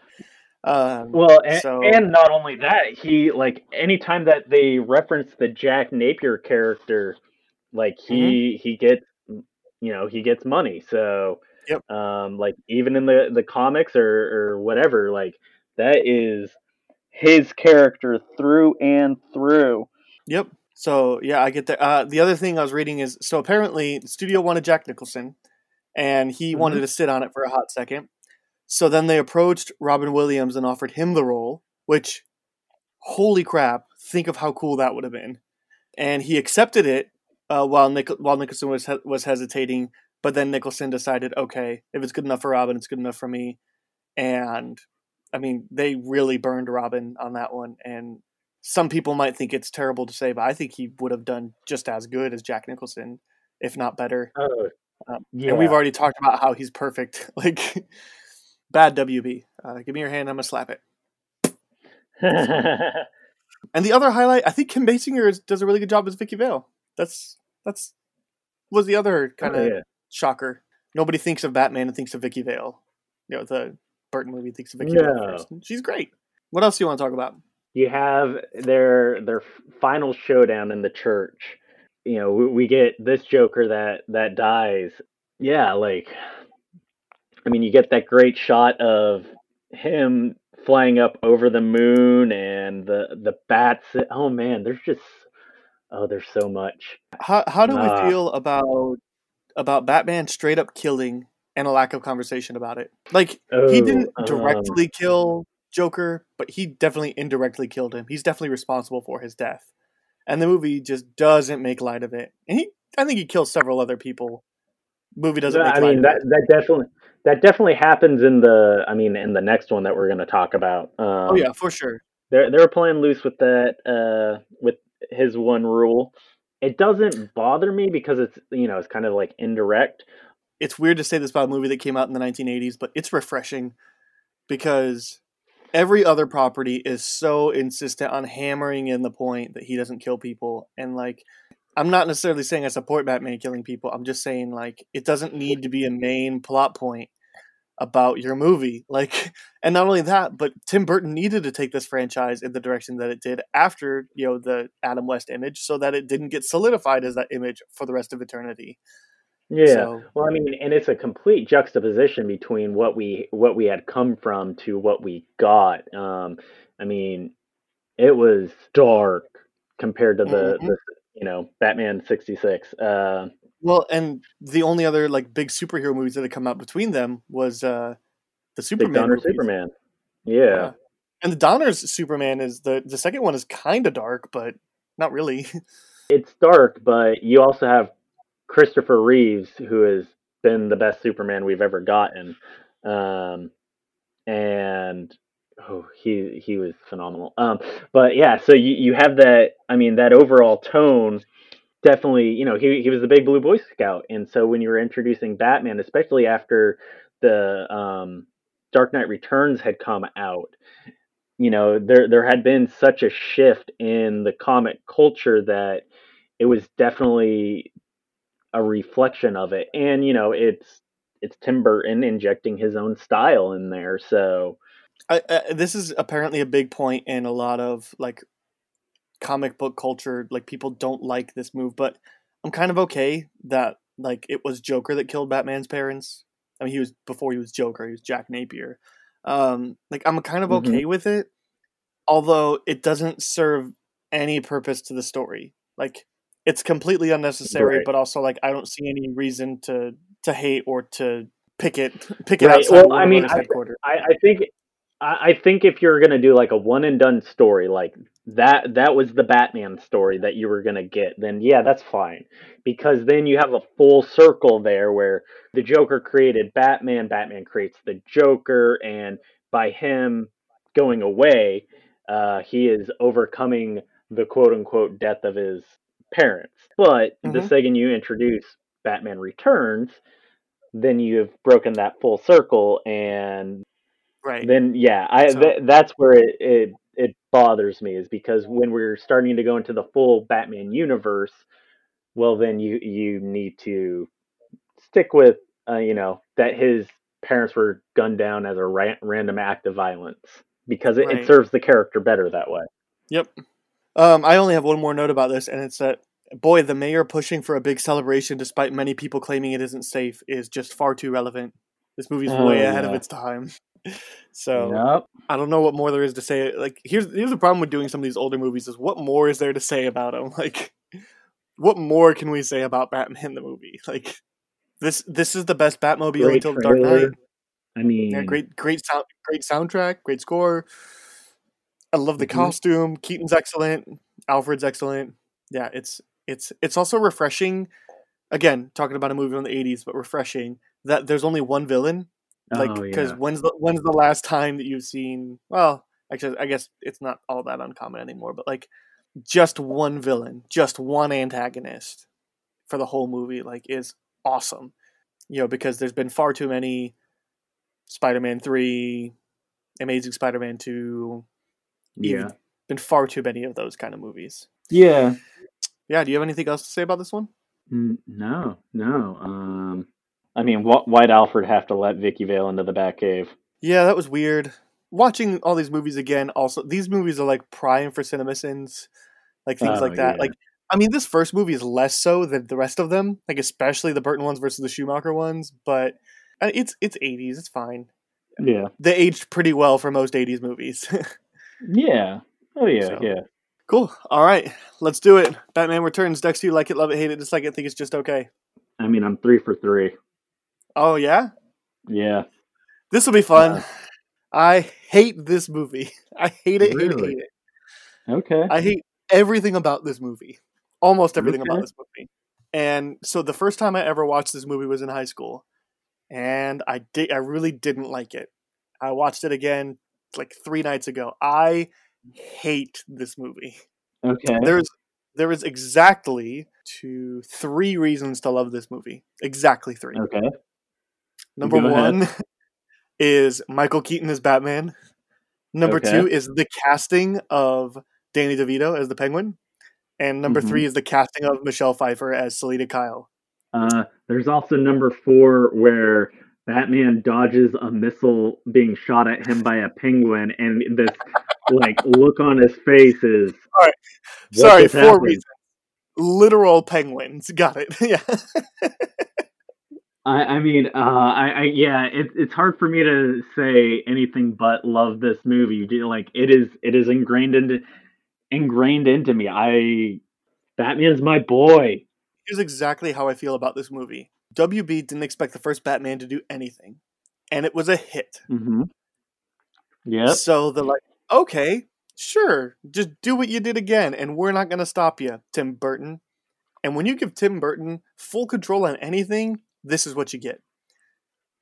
Um, well, and, so... and not only that, he like anytime that they reference the Jack Napier character, like he mm-hmm. he gets you know he gets money. So Yep. Um, like even in the the comics or or whatever, like that is his character through and through. Yep. So yeah, I get that. Uh, the other thing I was reading is so apparently the studio wanted Jack Nicholson, and he mm-hmm. wanted to sit on it for a hot second. So then they approached Robin Williams and offered him the role, which, holy crap! Think of how cool that would have been. And he accepted it uh, while Nick- while Nicholson was he- was hesitating but then Nicholson decided, okay, if it's good enough for Robin, it's good enough for me. And I mean, they really burned Robin on that one. And some people might think it's terrible to say, but I think he would have done just as good as Jack Nicholson, if not better. Oh, um, yeah. And we've already talked about how he's perfect. [laughs] Like, bad WB. Uh, give me your hand. I'm gonna slap it. [laughs] and the other highlight, I think Kim Basinger is, does a really good job as Vicki Vale. That's That's was the other kind of Oh, yeah. shocker. Nobody thinks of Batman and thinks of Vicki Vale. You know, the Burton movie thinks of Vicki Vale first. She's great. What else do you want to talk about? you have their their final showdown in the church. You know, we, we get this Joker that that dies. Yeah, like I mean, you get that great shot of him flying up over the moon and the the bats. Oh man, there's just oh, there's so much. How how do Ah. we feel about about Batman straight up killing and a lack of conversation about it? Like he Oh, didn't um, directly kill Joker, but he definitely indirectly killed him. He's definitely responsible for his death. And the movie just doesn't make light of it. And he I think he kills several other people. Movie doesn't make I light mean of that it. that definitely that definitely happens in the I mean in the next one that we're going to talk about. Um, Oh yeah, for sure. they're they're playing loose with that uh with his one rule. It doesn't bother me because it's you know it's kind of like indirect. It's weird to say this about a movie that came out in the 1980s, but it's refreshing because every other property is so insistent on hammering in the point that he doesn't kill people and like I'm not necessarily saying I support Batman killing people. I'm just saying like it doesn't need to be a main plot point about your movie. Like [laughs] and not only that, but Tim Burton needed to take this franchise in the direction that it did after, you know, the Adam West image so that it didn't get solidified as that image for the rest of eternity. Yeah. So- well, I mean, and it's a complete juxtaposition between what we what we had come from to what we got. Um, I mean, it was dark compared to the, Mhm. the you know Batman sixty six. Uh, Well, and the only other like big superhero movies that had come out between them was uh the Big Superman Donner movies. Superman. Yeah. And the Donner's Superman is the the second one is kind of dark, but not really. [laughs] it's dark, but you also have Christopher Reeves, who has been the best Superman we've ever gotten, um, and oh, he he was phenomenal. Um, but yeah, so you you have that. I mean, that overall tone. Definitely, you know, he he was the big blue boy scout, and so when you were introducing Batman, especially after the um, Dark Knight Returns had come out, you know, there there had been such a shift in the comic culture that it was definitely a reflection of it. And you know, it's it's Tim Burton injecting his own style in there. So I, I, this is apparently a big point in a lot of like comic book culture. Like people don't like this move, but I'm kind of okay that like it was Joker that killed Batman's parents. I mean, he was before he was Joker. He was Jack Napier. Um, like I'm kind of Mhm. okay with it, although it doesn't serve any purpose to the story. Like it's completely unnecessary, Right. but also like I don't see any reason to to hate or to pick it [laughs] pick it Right, outside well, I mean, I-. I, I think I think if you're gonna do like a one and done story, like that that was the Batman story that you were gonna get, then yeah, that's fine. Because then you have a full circle there where the Joker created Batman, Batman creates the Joker, and by him going away, uh, he is overcoming the quote unquote death of his parents. But the Mhm. second you introduce Batman Returns, then you've broken that full circle and right. then yeah i So- th- that's where it, it it bothers me is because when we're starting to go into the full batman universe well then you you need to stick with uh, you know that his parents were gunned down as a ra- random act of violence because it, Right. it serves the character better that way Yep. Um, I only have one more note about this, and it's that boy, the mayor pushing for a big celebration, despite many people claiming it isn't safe, is just far too relevant. This movie's Oh, way ahead of its time. [laughs] So Yep. I don't know what more there is to say. Like here's here's the problem with doing some of these older movies is what more is there to say about them? [laughs] Like what more can we say about Batman the movie? [laughs] Like this this is the best Batmobile Great until the Dark. Knight. i mean Yeah, great, great sound, great soundtrack, great score. I love the Mhm. costume. Keaton's excellent. Alfred's excellent. Yeah, it's it's it's also refreshing. Again, talking about a movie from the '80s, but refreshing that there's only one villain. Like, Oh, because yeah. when's the when's the last time that you've seen? Well, actually, I guess it's not all that uncommon anymore. But like, just one villain, just one antagonist for the whole movie, like, is awesome. You know, because there's been far too many Spider-Man three, Amazing Spider-Man two. yeah Been far too many of those kind of movies. yeah Yeah. Do you have anything else to say about this one? No, no. Um, I mean, why'd Alfred have to let Vicki Vale into the Batcave? Yeah, that was weird. Watching all these movies again, also these movies are like prime for CinemaSins, like things Oh, like that. yeah. Like, I mean, this first movie is less so than the rest of them, like especially the Burton ones versus the Schumacher ones. But uh, it's it's eighties, it's fine. Yeah. They aged pretty well for most eighties movies. [laughs] Yeah. Oh yeah, So- yeah. cool. All right, let's do it. Batman Returns. Dex, do you like it, love it, hate it, dislike it, think it's just okay? I mean, I'm three for three. Oh yeah, Yeah. this will be fun. Uh, I hate this movie. [laughs] I hate it, hate it, Really? hate it. Okay. I hate everything about this movie. Almost everything Okay. about this movie. And so the first time I ever watched this movie was in high school. And I did I really didn't like it. I watched it again like 3 nights ago. I hate this movie. okay. There's there is exactly two three reasons to love this movie. Exactly 3. Okay. Number Go ahead. 1 [laughs] is Michael Keaton as Batman. Number Okay. 2 is the casting of Danny DeVito as the Penguin. And number Mhm. 3 is the casting of Michelle Pfeiffer as Selina Kyle. Uh, there's also number four where Batman dodges a missile being shot at him by a penguin, and this like [laughs] look on his face is Alright. Sorry, four happened? reasons. Literal penguins. Got it. [laughs] yeah. I, I mean, uh, I, I yeah, it's it's hard for me to say anything but love this movie. Like it is, it is ingrained into ingrained into me. I Batman's my boy. Here's exactly how I feel about this movie. WB didn't expect the first Batman to do anything. And it was a hit. Mm-hmm. Yep. So they're like, okay, sure, just do what you did again, and we're not going to stop you, Tim Burton. And when you give Tim Burton full control on anything, this is what you get.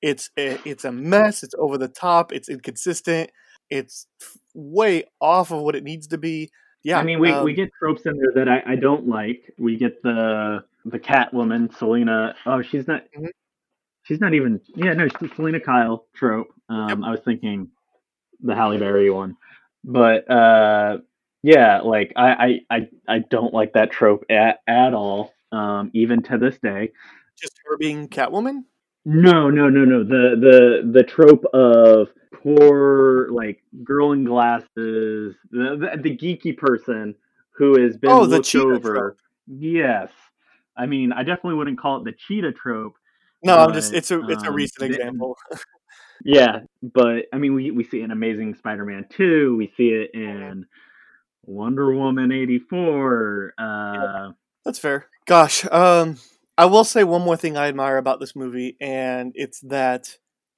It's a, it's a mess. It's over the top. It's inconsistent. It's way off of what it needs to be. Yeah, I mean, we, we um, get tropes in there that I, I don't like. We get the the Catwoman, Selina. Oh, she's not. Mhm. She's not even. Yeah, no, she's Selina Kyle trope. Um, I was thinking the Halle Berry one, but uh, yeah, like I, I I I don't like that trope at at all. Um, even to this day. Just her being Catwoman. No, no, no, no. The the the trope of poor like girl in glasses, the the, the geeky person who has been Oh, the looked cheetah over. trope. Yes, I mean I definitely wouldn't call it the cheetah trope. No, I'm just it's a it's a um, recent example. [laughs] Yeah, but I mean we we see it in Amazing Spider-Man two. We see it in Wonder Woman eighty four. Uh, That's fair. Gosh, um, I will say one more thing I admire about this movie, and it's that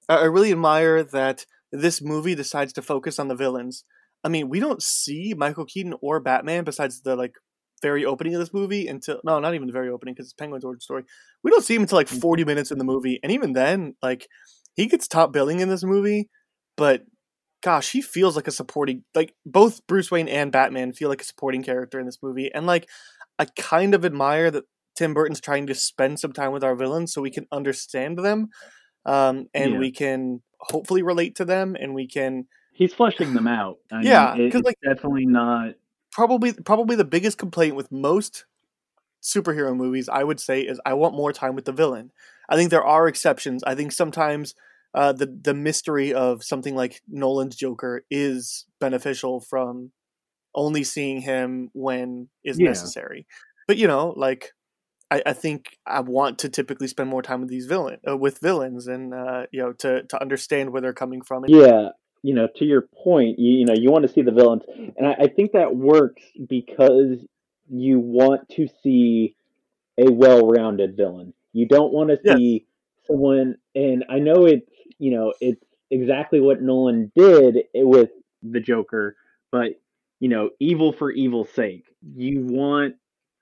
I really admire that this movie decides to focus on the villains. I mean, we don't see Michael Keaton or Batman besides the like very opening of this movie until no, not even the very opening because it's Penguin's origin story. We don't see him until like mm. forty minutes in the movie, and even then, like he gets top billing in this movie, but gosh, he feels like a supporting like both Bruce Wayne and Batman feel like a supporting character in this movie, and like I kind of admire that Tim Burton's trying to spend some time with our villains so we can understand them, um, and Yeah. we can hopefully relate to them, and we can he's fleshing them out. I Yeah, 'cause, it's like- definitely not. probably probably the biggest complaint with most superhero movies I would say is I want more time with the villain. I think there are exceptions. I think sometimes uh, the the mystery of something like Nolan's Joker is beneficial from only seeing him when is Yeah. necessary. But you know, like I, I think I want to typically spend more time with these villain uh, with villains and uh, you know to to understand where they're coming from. Yeah, you know, to your point, you, you know, you want to see the villains, and I, I think that works because you want to see a well-rounded villain. You don't want to Yes. see someone, and I know it's you know it's exactly what Nolan did with the Joker, but you know, evil for evil's sake. You want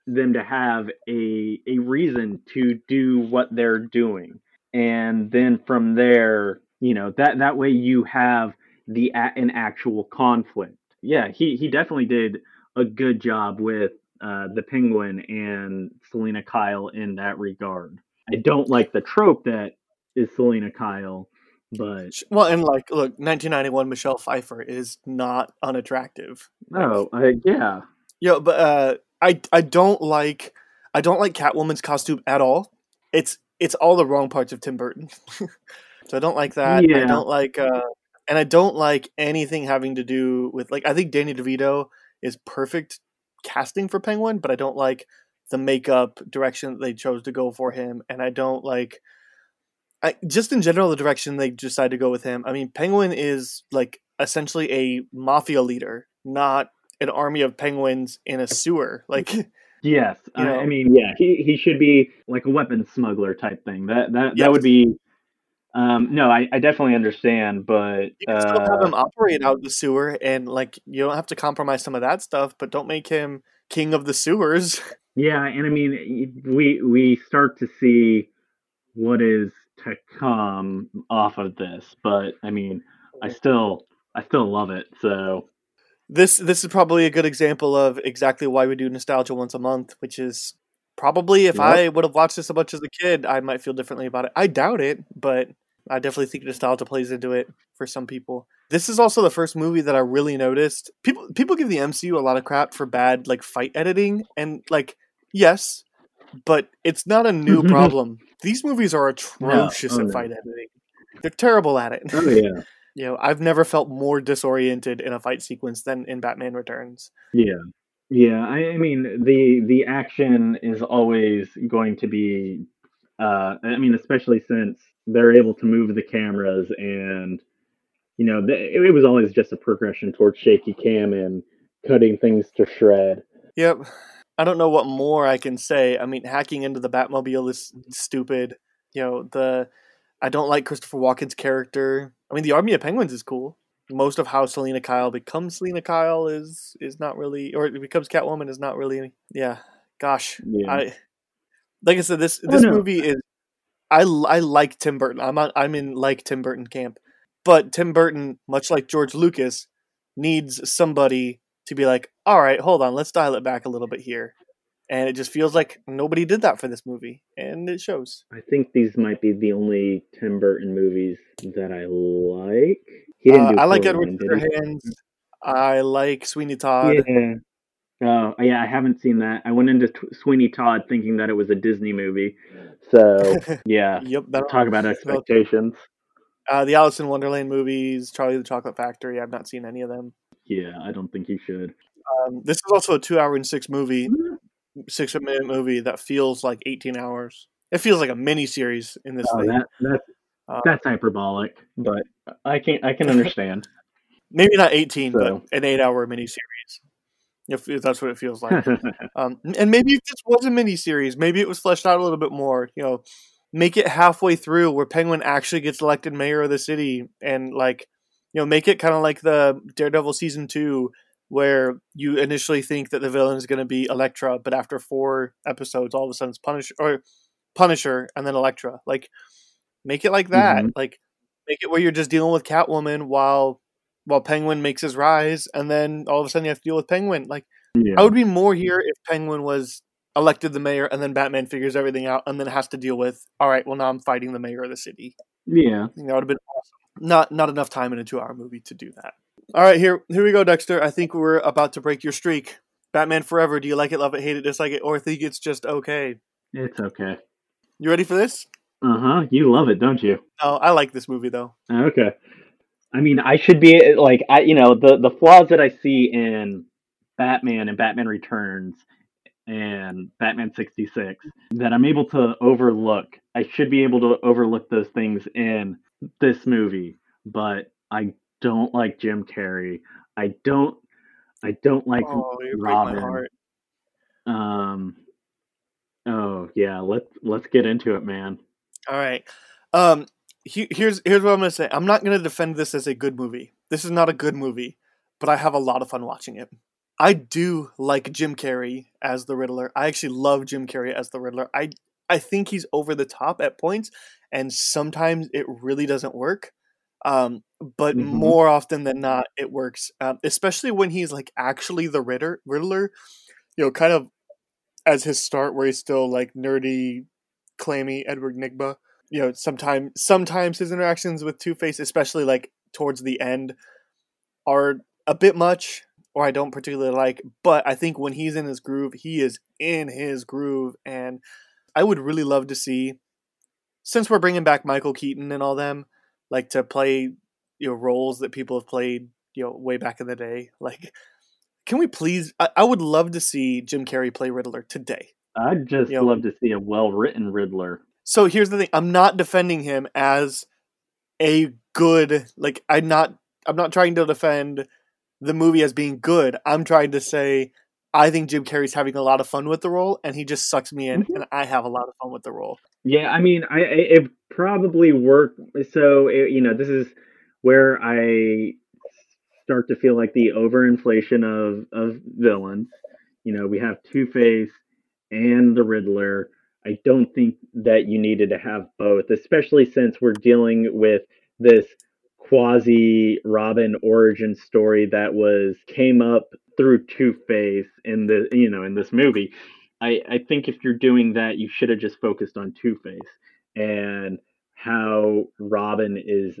them to have a a reason to do what they're doing, and then from there, you know, that that way you have the an actual conflict. Yeah, he he definitely did a good job with uh, the Penguin and Selina Kyle in that regard. I don't like the trope that is Selina Kyle, but well, and like look, 1991 Michelle Pfeiffer is not unattractive. no I, yeah, Yeah, but uh, I I don't like. I don't like Catwoman's costume at all. It's it's all the wrong parts of Tim Burton. [laughs] so I don't like that. Yeah. I don't like uh and I don't like anything having to do with like I think Danny DeVito is perfect casting for Penguin, but I don't like the makeup direction that they chose to go for him and I don't like I, just in general the direction they decided to go with him. I mean, Penguin is like essentially a mafia leader, not an army of penguins in a sewer. Like [laughs] Yes, You I, know- I mean, yeah, he, he should be like a weapons smuggler type thing. That that Yes. that would be. Um, no, I, I definitely understand, but you can still have uh, him operate out the sewer, and like you don't have to compromise some of that stuff, but don't make him king of the sewers. [laughs] yeah, and I mean, we we start to see what is to come off of this, but I mean, I still I still love it. So This this is probably a good example of exactly why we do nostalgia once a month, which is probably if Yep. I would have watched this a bunch as a kid, I might feel differently about it. I doubt it, but I definitely think nostalgia plays into it for some people. This is also the first movie that I really noticed. People people give the MCU a lot of crap for bad like fight editing and like yes, but it's not a new [laughs] problem. These movies are atrocious Oh, at no. fight editing. They're terrible at it. oh yeah, You know, I've never felt more disoriented in a fight sequence than in Batman Returns. yeah, yeah. I, I mean, the the action is always going to be. Uh, I mean, especially since they're able to move the cameras and you know it, it was always just a progression towards shaky cam and cutting things to shred Yep. I don't know what more I can say. I mean, hacking into the Batmobile is stupid. You know, the I don't like Christopher Walken's character. I mean, the Army of Penguins is cool. Most of how Selina Kyle becomes Selina Kyle is is not really, or it becomes Catwoman is not really. Yeah, gosh, Yeah. I like I said this Oh, this no. movie is. I I like Tim Burton. I'm on, I'm in like Tim Burton camp, but Tim Burton, much like George Lucas, needs somebody to be like, all right, hold on, let's dial it back a little bit here. And it just feels like nobody did that for this movie, and it shows. i think these might be the only tim burton movies that i like he didn't Uh, do I like Edward. Scissorhands. I like Sweeney Todd. yeah oh yeah i haven't seen that i went into Tw- sweeney todd thinking that it was a disney movie so [laughs] yeah Yep. Talk about expectations uh, the Alice in Wonderland movies, Charlie the Chocolate Factory. I've not seen any of them. yeah i don't think you should Um, this is also a two-hour and six movie, six-minute movie that feels like eighteen hours. It feels like a mini series in this oh, thing. that, that's Uh, that's hyperbolic but i can i can [laughs] understand Maybe not eighteen, So- but an eight-hour mini series. If, if that's what it feels like. [laughs] Um, and maybe if this was a mini series, maybe it was fleshed out a little bit more. You know, make it halfway through where Penguin actually gets elected mayor of the city, and like, you know, make it kind of like the Daredevil season two, where you initially think that the villain is going to be Elektra, but after four episodes, all of a sudden it's Punisher or Punisher, and then Elektra. Like, make it like that. Mhm. Like, make it where you're just dealing with Catwoman while while Penguin makes his rise, and then all of a sudden you have to deal with Penguin. Like. yeah I would be more here if Penguin was elected the mayor and then Batman figures everything out and then has to deal with, all right, well now I'm fighting the mayor of the city. yeah I think that would have been awesome. Not not enough time in a two hour movie to do that. All right, here here we go, Dexter. I think we're about to break your streak. Batman Forever. Do you like it, love it, hate it, dislike it, or think it's just okay? it's okay You ready for this? uh-huh you love it don't you Oh, I like this movie though. Okay. I mean, I should be like I, you know, the the flaws that I see in Batman and Batman Returns and Batman 66 that I'm able to overlook. I should be able to overlook those things in this movie, but I don't like Jim Carrey. I don't I don't like oh, Robin. my heart. um Oh, yeah, let's let's get into it, man. All right. Um, he, here's here's what I'm gonna say. I'm not gonna defend this as a good movie. This is not a good movie, but I have a lot of fun watching it. I do like Jim Carrey as the Riddler. I actually love Jim Carrey as the Riddler. I I think he's over the top at points, and sometimes it really doesn't work. Um, but Mhm. more often than not, it works. Um, especially when he's like actually the Ritter, Riddler. You know, kind of as his start, where he's still like nerdy, clammy Edward Nygma. You know, sometimes sometimes his interactions with Two Face, especially like towards the end, are a bit much. or I don't particularly like, but I think when he's in his groove, he is in his groove. And I would really love to see, since we're bringing back Michael Keaton and all them, like to play you know roles that people have played you know way back in the day. Like, can we please? I, I would love to see Jim Carrey play Riddler today. I'd just You know- love to see a well written Riddler. So here's the thing: I'm not defending him as a good. Like, I'm not. I'm not trying to defend the movie as being good. I'm trying to say I think Jim Carrey's having a lot of fun with the role, and he just sucks me in, mm-hmm. and I have a lot of fun with the role. Yeah, I mean, I I- it probably worked. So it, you know, this is where I start to feel like the overinflation of of villains. You know, we have Two Face and the Riddler. I don't think that you needed to have both, especially since we're dealing with this quasi Robin origin story that was came up through Two Face in the you know in this movie. I, I think if you're doing that, you should have just focused on Two Face and how Robin is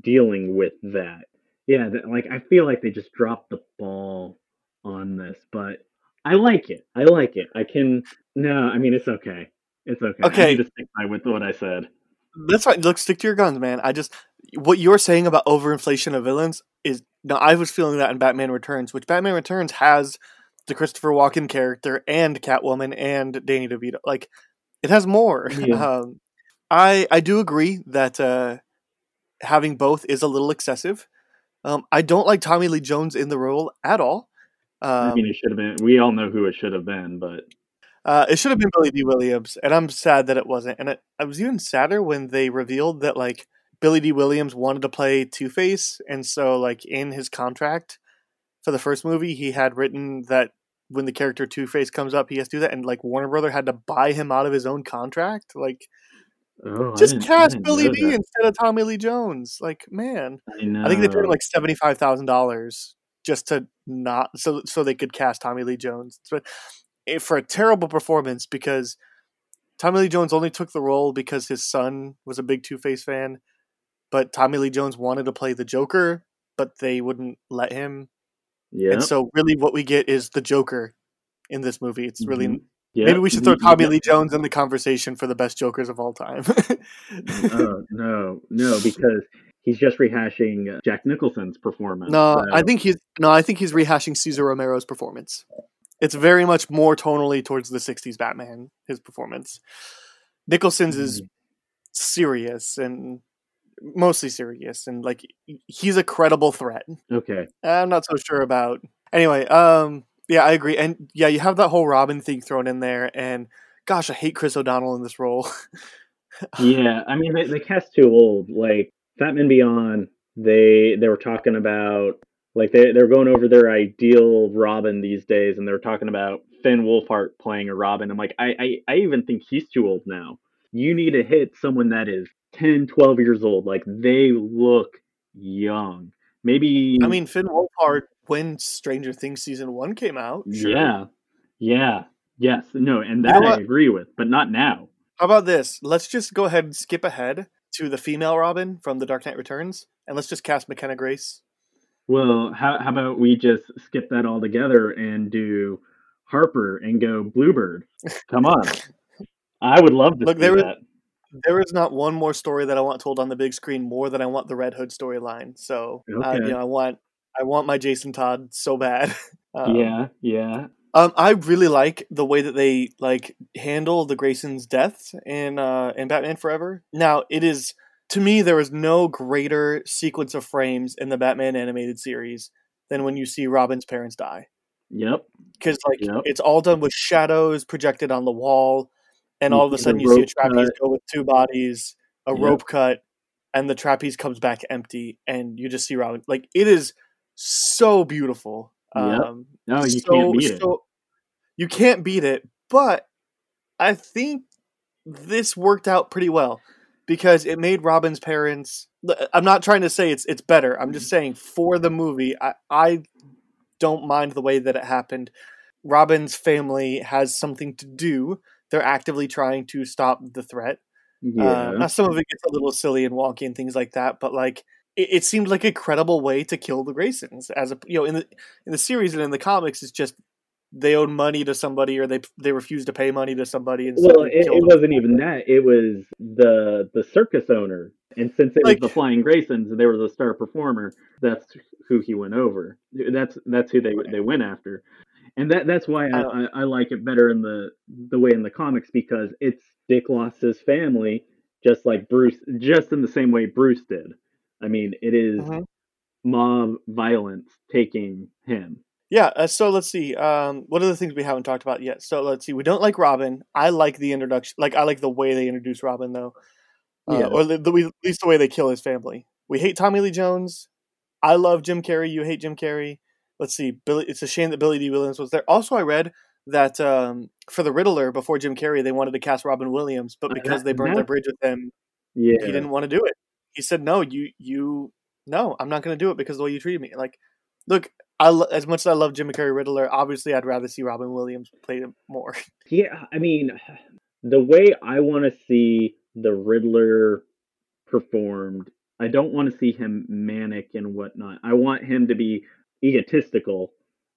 dealing with that. Yeah, that, like I feel like they just dropped the ball on this, but I like it. I like it. I can. No, I mean it's okay. It's okay. I Okay. need to stick by with what I said. That's right. Look, stick to your guns, man. I just what you're saying about overinflation of villains is no. I was feeling that in Batman Returns, which Batman Returns has the Christopher Walken character and Catwoman and Danny DeVito. Like it has more. [laughs] Yeah. Um, I I do agree that uh, having both is a little excessive. Um, I don't like Tommy Lee Jones in the role at all. Um, I mean, it should have been. We all know who it should have been, but uh, it should have been Billy Dee Williams, and I'm sad that it wasn't. And it, I was even sadder when they revealed that like Billy Dee Williams wanted to play Two Face, and so like in his contract for the first movie, he had written that when the character Two Face comes up, he has to do that, and like Warner Brother had to buy him out of his own contract. Like, oh, just cast Billy Dee that. instead of Tommy Lee Jones. Like, man, I. I think they paid like seventy five thousand dollars just to not so so they could cast Tommy Lee Jones. But eh, for a terrible performance because Tommy Lee Jones only took the role because his son was a big Two Face fan, but Tommy Lee Jones wanted to play the Joker, but they wouldn't let him. yeah. And so really what we get is the Joker in this movie. It's really Mhm. Yeah. maybe we should throw Tommy you- Lee Jones in the conversation for the best Jokers of all time. oh no, no, because he's just rehashing uh, Jack Nicholson's performance. No, so- I think he's no, I think he's rehashing Cesar Romero's performance. It's very much more tonally towards the '60s Batman. His performance, Nicholson's is serious and mostly serious, and like he's a credible threat. okay. I'm not so sure about. Anyway, um, yeah, I agree, and yeah, you have that whole Robin thing thrown in there, and gosh, I hate Chris O'Donnell in this role. [laughs] yeah, I mean, they, they cast too old. Like Batman Beyond, they they were talking about like they they're going over their ideal Robin these days, and they're talking about Finn Wolfhard playing a Robin. I'm like, I I, I even think he's too old now. You need to hit someone that is 10, 12 years old. Like they look young. Maybe I mean, Finn Wolfhard when Stranger Things season one came out. sure. yeah, yeah, yes, no, and You that know I agree with, but not now. How about this? Let's just go ahead and skip ahead to the female Robin from The Dark Knight Returns, and let's just cast McKenna Grace. Well, how, how about we just skip that all together and do Harper and go Bluebird? Come on. [laughs] I would love to Look, there that. There is not one more story that I want told on the big screen more than I want the Red Hood storyline. So, uh, you know, I want I want my Jason Todd so bad. [laughs] Um, yeah, yeah. Um, I really like the way that they like handle the Grayson's death in uh in Batman Forever. Now, it is to me there is no greater sequence of frames in the Batman animated series than when you see Robin's parents die. Yep. because like Yep. it's all done with shadows projected on the wall, and all of a sudden you see a trapeze cut. go with two bodies, a rope cut, and the trapeze comes back empty, and you just see Robin. Like it is so beautiful. Yep. Um, No, you so- can't beat it. You can't beat it, but I think this worked out pretty well because it made Robin's parents. I'm not trying to say it's it's better. I'm just saying for the movie, I, I don't mind the way that it happened. Robin's family has something to do. They're actively trying to stop the threat. Yeah. Uh, now some of it gets a little silly and wonky and things like that, but like it, it seemed like a credible way to kill the Graysons. As a you know in the in the series and in the comics, it's just they owed money to somebody or they they refused to pay money to somebody. And well, it, it wasn't even that. It was the the circus owner, and since it like, was the Flying Graysons, they were the star performer. That's who he went over. That's that's who they they went after, and that that's why I, I, I like it better in the the way in the comics because it's Dick lost his family just like Bruce, just in the same way Bruce did. I mean, it is mm-hmm. mob violence taking him yeah, uh, so let's see. Um, what are the things we haven't talked about yet? So let's see. We don't like Robin. I like the introduction. Like I like the way they introduce Robin, though. Uh, yeah. Or the, the, at least the way they kill his family. We hate Tommy Lee Jones. I love Jim Carrey. You hate Jim Carrey. Let's see. Billy. It's a shame that Billy Dee Williams was there. Also, I read that um, for the Riddler before Jim Carrey, they wanted to cast Robin Williams, but because they burned their bridge with him, yeah. he didn't want to do it. He said, "No, you, you, no, I'm not going to do it because the way you treated me." Like, look, I as much as I love Jim Carrey Riddler, obviously I'd rather see Robin Williams play him more. [laughs] Yeah, I mean, the way I want to see the Riddler performed, I don't want to see him manic and whatnot. I want him to be egotistical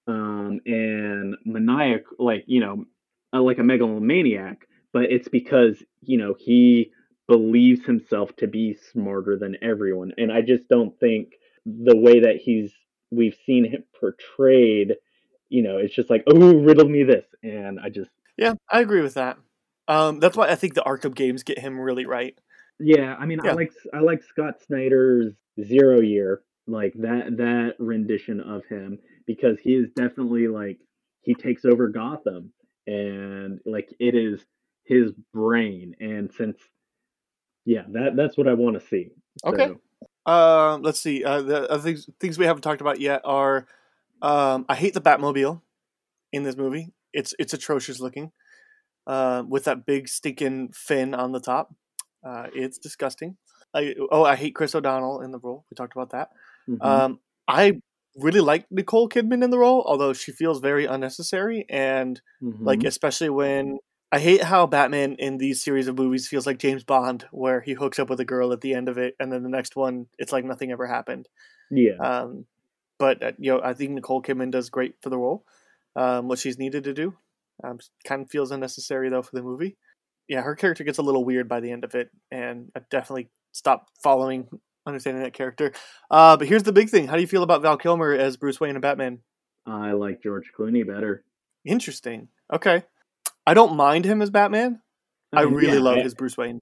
um, and maniac, like you know, uh, like a megalomaniac. But it's because you know he believes himself to be smarter than everyone, and I just don't think the way that he's we've seen him portrayed, you know, it's just like, oh, riddle me this, and I just yeah, I agree with that. Um, that's why I think the Arkham games get him really right. Yeah, I mean, yeah. I like I like Scott Snyder's Zero Year, like that that rendition of him because he is definitely like he takes over Gotham and like it is his brain and since yeah that that's what I want to see. Okay. Um, let's see. Uh, the other things things we haven't talked about yet are um, I hate the Batmobile in this movie. It's it's atrocious looking uh, with that big stinking fin on the top. Uh, it's disgusting. I, oh, I hate Chris O'Donnell in the role. We talked about that. Mm-hmm. Um, I really like Nicole Kidman in the role, although she feels very unnecessary and mm-hmm. like especially when I hate how Batman in these series of movies feels like James Bond, where he hooks up with a girl at the end of it, and then the next one, it's like nothing ever happened. Yeah. Um, but uh, you know, I think Nicole Kidman does great for the role. Um, what she's needed to do, um, kind of feels unnecessary though for the movie. Yeah, her character gets a little weird by the end of it, and I definitely stopped following, understanding that character. Uh, but here's the big thing: How do you feel about Val Kilmer as Bruce Wayne and Batman? I like George Clooney better. Interesting. Okay. I don't mind him as Batman. I, I really yeah, love I, his Bruce Wayne.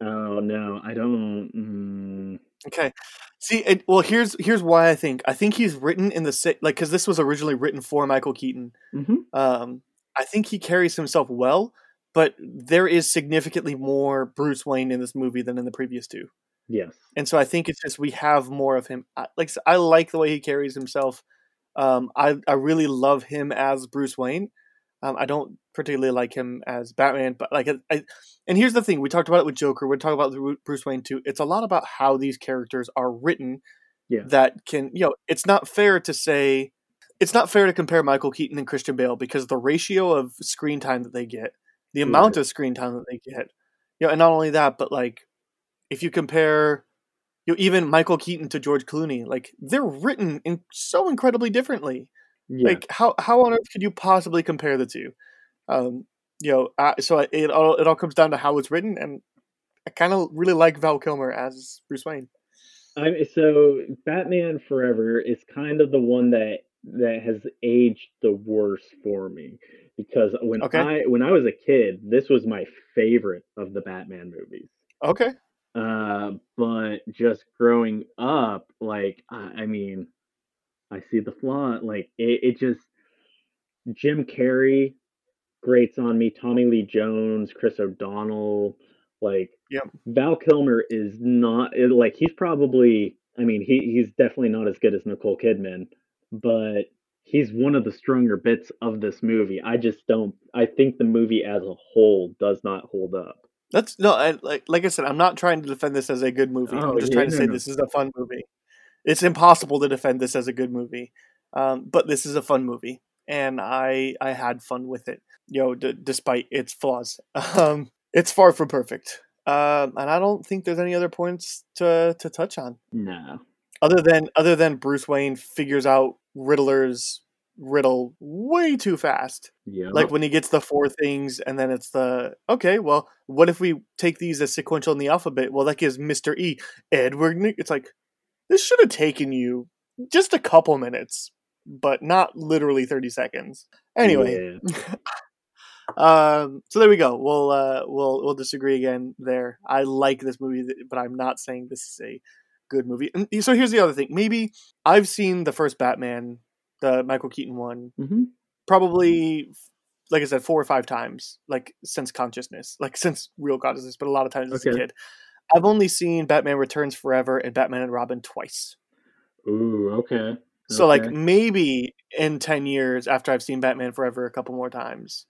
Oh no, I don't. Mm. Okay, see, it, well, here's here's why I think I think he's written in the like because this was originally written for Michael Keaton. Mm-hmm. Um, I think he carries himself well, but there is significantly more Bruce Wayne in this movie than in the previous two. Yes, and so I think it's just we have more of him. I, like I like the way he carries himself. Um, I I really love him as Bruce Wayne. Um, I don't particularly like him as Batman, but like, I, and here's the thing: we talked about it with Joker. We talk about Bruce Wayne too. It's a lot about how these characters are written. Yeah. That can, you know, it's not fair to say, it's not fair to compare Michael Keaton and Christian Bale because the ratio of screen time that they get, the amount of screen time that they get, you know, and not only that, but like, if you compare, you know, even Michael Keaton to George Clooney, like they're written in so incredibly differently. Yeah. Like how how on earth could you possibly compare the two? Um, you know, uh, so it all it all comes down to how it's written, and I kind of really like Val Kilmer as Bruce Wayne. I so Batman Forever is kind of the one that that has aged the worst for me because when okay. I when I was a kid, this was my favorite of the Batman movies. Okay. Uh, but just growing up, like I, I mean, I see the flaw. Like it, it just Jim Carrey grates on me. Tommy Lee Jones, Chris O'Donnell, like yep. Val Kilmer is not like he's probably. I mean, he he's definitely not as good as Nicole Kidman, but he's one of the stronger bits of this movie. I just don't. I think the movie as a whole does not hold up. That's no, I, like like I said, I'm not trying to defend this as a good movie. Oh, I'm just yeah, trying to no, say no. this is a fun movie it's impossible to defend this as a good movie. Um, but this is a fun movie, and I I had fun with it. You know, d- despite its flaws, [laughs] um, it's far from perfect. Um, and I don't think there's any other points to to touch on. No. Other than other than Bruce Wayne figures out Riddler's riddle way too fast. Yeah. Like when he gets the four things, and then it's the okay. Well, what if we take these as sequential in the alphabet? Well, that gives Mister E Edward. Nick. It's like this should have taken you just a couple minutes, but not literally thirty seconds. Anyway, [laughs] um, so there we go. We'll uh, we'll we'll disagree again there. I like this movie, but I'm not saying this is a good movie. And so here's the other thing. Maybe I've seen the first Batman, the Michael Keaton one, mm-hmm. probably like I said, four or five times, like since consciousness, like [laughs] since real consciousness, but a lot of times as a kid. I've only seen Batman Returns Forever and Batman and Robin twice. Ooh, okay. So okay. like maybe in ten years after I've seen Batman Forever a couple more times,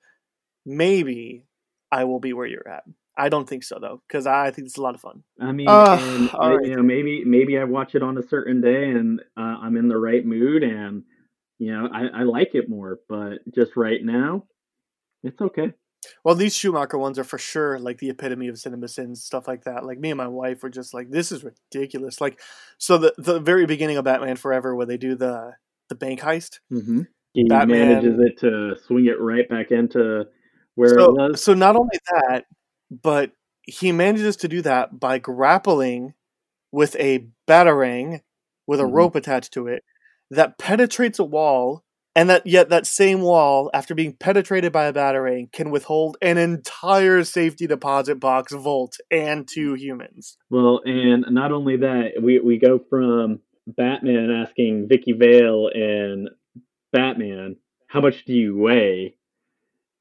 maybe I will be where you're at. I don't think so though, because I think it's a lot of fun. I mean, uh, and, right. you know, maybe maybe I watch it on a certain day and uh, I'm in the right mood and you know I, I like it more, but just right now, it's okay. Well, these Schumacher ones are for sure like the epitome of cinema sins, stuff like that. Like me and my wife were just like, "This is ridiculous." Like, so the the very beginning of Batman Forever, where they do the the bank heist, mm-hmm. he Batman manages it to swing it right back into where so, it was. So not only that, but he manages to do that by grappling with a batarang with a mm-hmm. rope attached to it that penetrates a wall and that yet that same wall after being penetrated by a batarang can withhold an entire safety deposit box vault and two humans well and not only that we, we go from batman asking Vicki Vale and batman how much do you weigh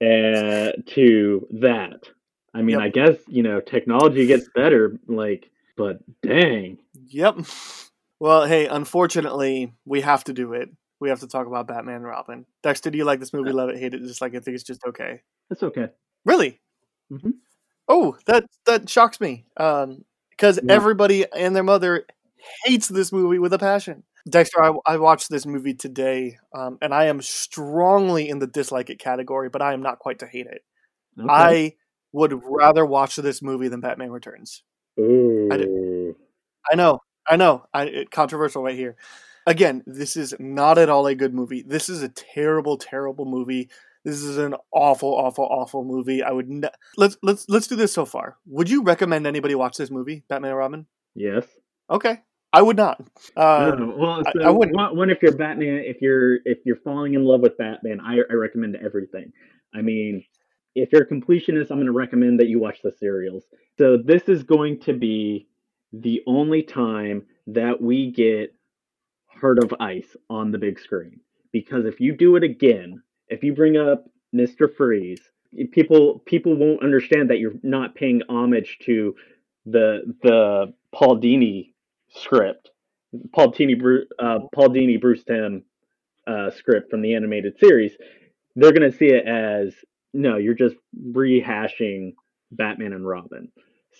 uh, to that I mean, yep. I guess you know technology gets better, like, but dang. Yep. Well, hey, unfortunately, we have to do it. We have to talk about Batman and Robin. Dexter, do you like this movie? Love it, hate it? Just like I think it's just okay. It's okay. Really? Mm-hmm. Oh, that that shocks me. Um, because yeah. everybody and their mother hates this movie with a passion. Dexter, I, I watched this movie today, um, and I am strongly in the dislike it category, but I am not quite to hate it. Okay. I would rather watch this movie than Batman Returns. Ooh. I, I know, I know. I, it, controversial right here. Again, this is not at all a good movie. This is a terrible, terrible movie. This is an awful, awful, awful movie. I would ne- let's let's let's do this so far. Would you recommend anybody watch this movie, Batman and Robin? Yes. Okay. I would not. Uh, no, well, so I, I wouldn't. One, if you're Batman, if you're if you're falling in love with Batman, I, I recommend everything. I mean, if you're a completionist, I'm going to recommend that you watch the serials. So this is going to be the only time that we get Heart of Ice on the big screen. Because if you do it again, if you bring up Mr. Freeze, people people won't understand that you're not paying homage to the the Paul Dini script, Paul Dini uh, Paul Dini Bruce Timm uh, script from the animated series. They're to see it as no, you're just rehashing Batman and Robin.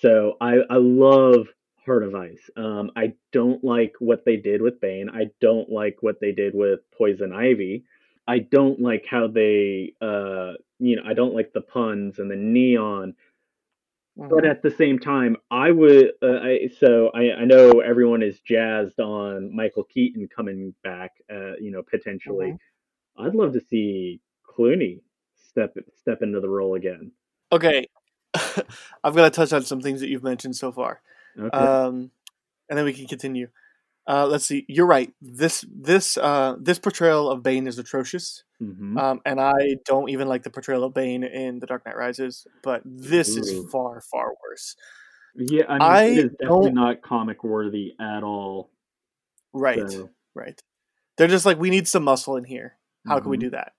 So I, I love Heart of Ice. Um, I don't like what they did with Bane. I don't like what they did with Poison Ivy. I don't like how they, uh, you know, I don't like the puns and the neon. Mm-hmm. But at the same time, I would. Uh, I, so I, I know everyone is jazzed on Michael Keaton coming back. Uh, you know, potentially. Mm-hmm. I'd love to see Clooney step step into the role again. Okay, [laughs] I've got to touch on some things that you've mentioned so far, okay. um, and then we can continue. Uh, let's see. You're right. This this uh, this portrayal of Bane is atrocious, mm-hmm. um, and I don't even like the portrayal of Bane in The Dark Knight Rises. But this Ooh. is far far worse. Yeah, I mean, I it is definitely not comic worthy at all. Right, so. right. They're just like, we need some muscle in here. How mm-hmm. can we mm-hmm. do that?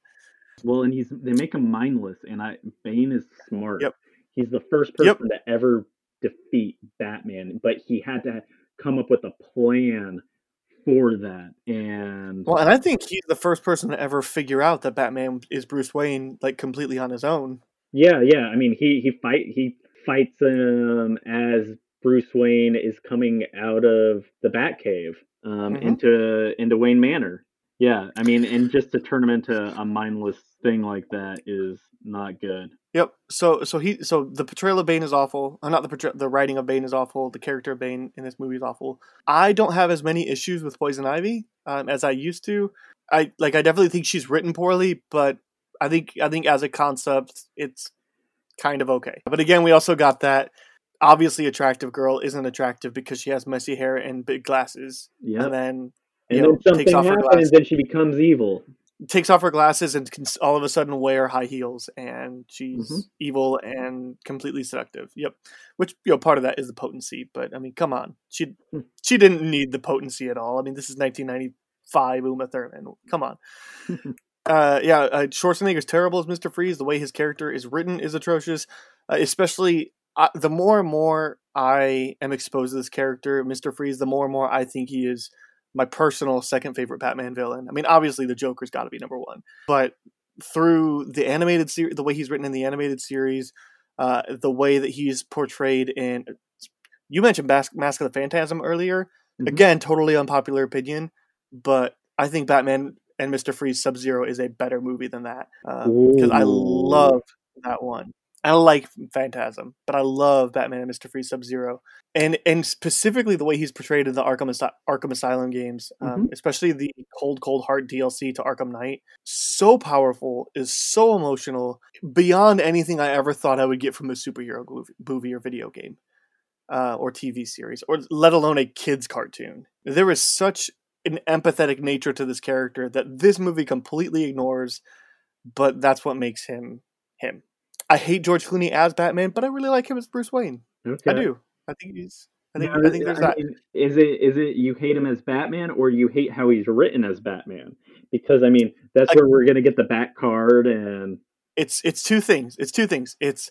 Well, and he's they make him mindless, and I Bane is smart. Yep. He's the first person yep. to ever defeat Batman, but he had to come up with a plan for that. And well, and I think he's the first person to ever figure out that Batman is Bruce Wayne, like completely on his own. Yeah, yeah. I mean, he he fight he fights him as Bruce Wayne is coming out of the Batcave um, mm-hmm. into into Wayne Manor. Yeah, I mean, and just to turn him into a mindless thing like that is not good. Yep. So so he so the portrayal of Bane is awful. Uh, not the portray- the writing of Bane is awful. The character of Bane in this movie is awful. I don't have as many issues with Poison Ivy um, as I used to. I like I definitely think she's written poorly, but I think I think as a concept it's kind of okay. But again, we also got that obviously attractive girl isn't attractive because she has messy hair and big glasses. Yeah. And then And you know, something takes off her happens glasses and she becomes evil. Takes off her glasses and can all of a sudden wear high heels and she's Mhm. evil and completely seductive. Yep. Which you know part of that is the potency but i mean come on. She Hmm. she didn't need the potency at all. I mean this is 1995 uma thurman. Come on. [laughs] Uh yeah uh, schwarzenegger's terrible as mr freeze. The way his character is written is atrocious. Uh, especially uh, the more and more i am exposed to this character mr freeze the more and more i think he is my personal second favorite Batman villain. I mean, obviously the Joker's got to be number one, but through the animated series, the way he's written in the animated series, uh, the way that he's portrayed in, you mentioned Bas- Mask of the Phantasm earlier. Mhm. Again, totally unpopular opinion, but I think Batman and Mister Freeze Sub Zero is a better movie than that because I love that one. I like Phantasm, but I love Batman and Mister Freeze Sub Zero, and and specifically the way he's portrayed in the Arkham Asy- Arkham Asylum games, um, especially the Cold Cold Heart DLC to Arkham Knight. So powerful, is so emotional, beyond anything I ever thought I would get from a superhero movie, movie or video game, uh, or TV series, or let alone a kids cartoon. There is such an empathetic nature to this character that this movie completely ignores, but that's what makes him him. I hate George Clooney as Batman, but I really like him as Bruce Wayne. Okay. I do. I think he's. I think. Now, I think there's I that. mean, is it is it you hate him as Batman or you hate how he's written as Batman? Because I mean, that's I- where we're gonna get the Bat card and It's it's two things. It's two things. It's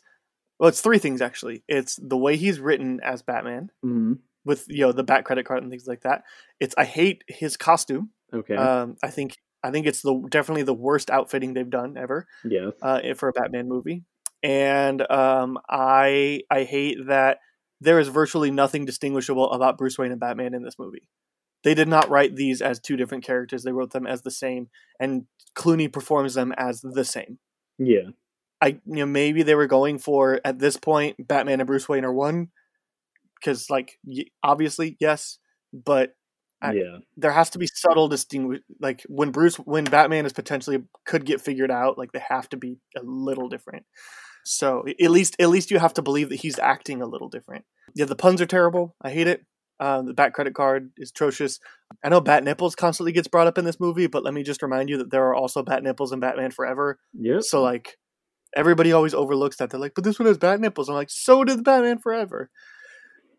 well, it's three things actually. It's the way he's written as Batman Mhm. with you know the Bat credit card and things like that. It's I hate his costume. okay, Um, I think I think it's the definitely the worst outfitting they've done ever. yes, uh, for a Batman movie, and um, I I hate that there is virtually nothing distinguishable about Bruce Wayne and Batman in this movie. They did not write these as two different characters; they wrote them as the same, and Clooney performs them as the same. yeah, I you know maybe they were going for at this point Batman and Bruce Wayne are one, because like y- obviously yes, but I- yeah, there has to be subtle distinguish like when Bruce when Batman is potentially could get figured out like they have to be a little different. So at least at least you have to believe that he's acting a little different. Yeah, the puns are terrible. I hate it. Uh, the Bat credit card is atrocious. I know Bat nipples constantly gets brought up in this movie, but let me just remind you that there are also Bat nipples in Batman Forever. yep. So like everybody always overlooks that. They're like, but this one has bat nipples. I'm like, so did Batman Forever.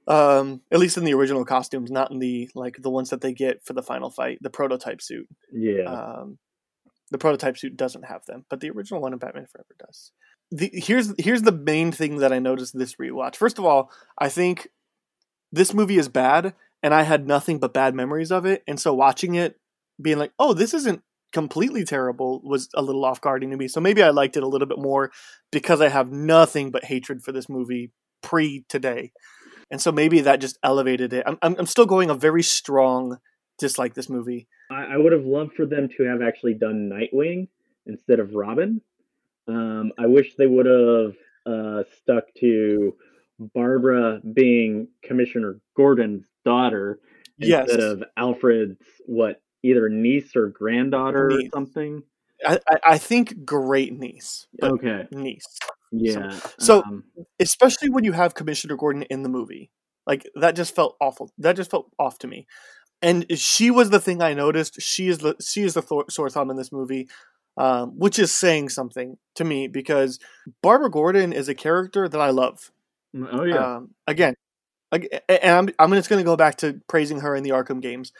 Um, at least in the original costumes, not in the like the ones that they get for the final fight, the prototype suit. yeah, Um, the prototype suit doesn't have them, but the original one in Batman Forever does. Here's here's the main thing that I noticed this rewatch. First of all, I think this movie is bad, and I had nothing but bad memories of it, and so watching it, being like, oh, this isn't completely terrible, was a little off guarding to me. So maybe I liked it a little bit more because I have nothing but hatred for this movie pre today, and so maybe that just elevated it. I'm I'm, still going a very strong dislike this movie. I would have loved for them to have actually done Nightwing instead of Robin. Um, I wish they would have uh, stuck to Barbara being Commissioner Gordon's daughter Yes. instead of Alfred's what either niece or granddaughter Niece. or something. I, I, think great niece, Okay, niece. yeah. so- um, Especially when you have Commissioner Gordon in the movie. Like that just felt awful. That just felt off to me. And she was the thing I noticed. She is the she is the Thor, sore thumb in this movie, um, which is saying something to me because Barbara Gordon is a character that I love. oh yeah, Um, again, and I'm I'm just going to go back to praising her in the Arkham games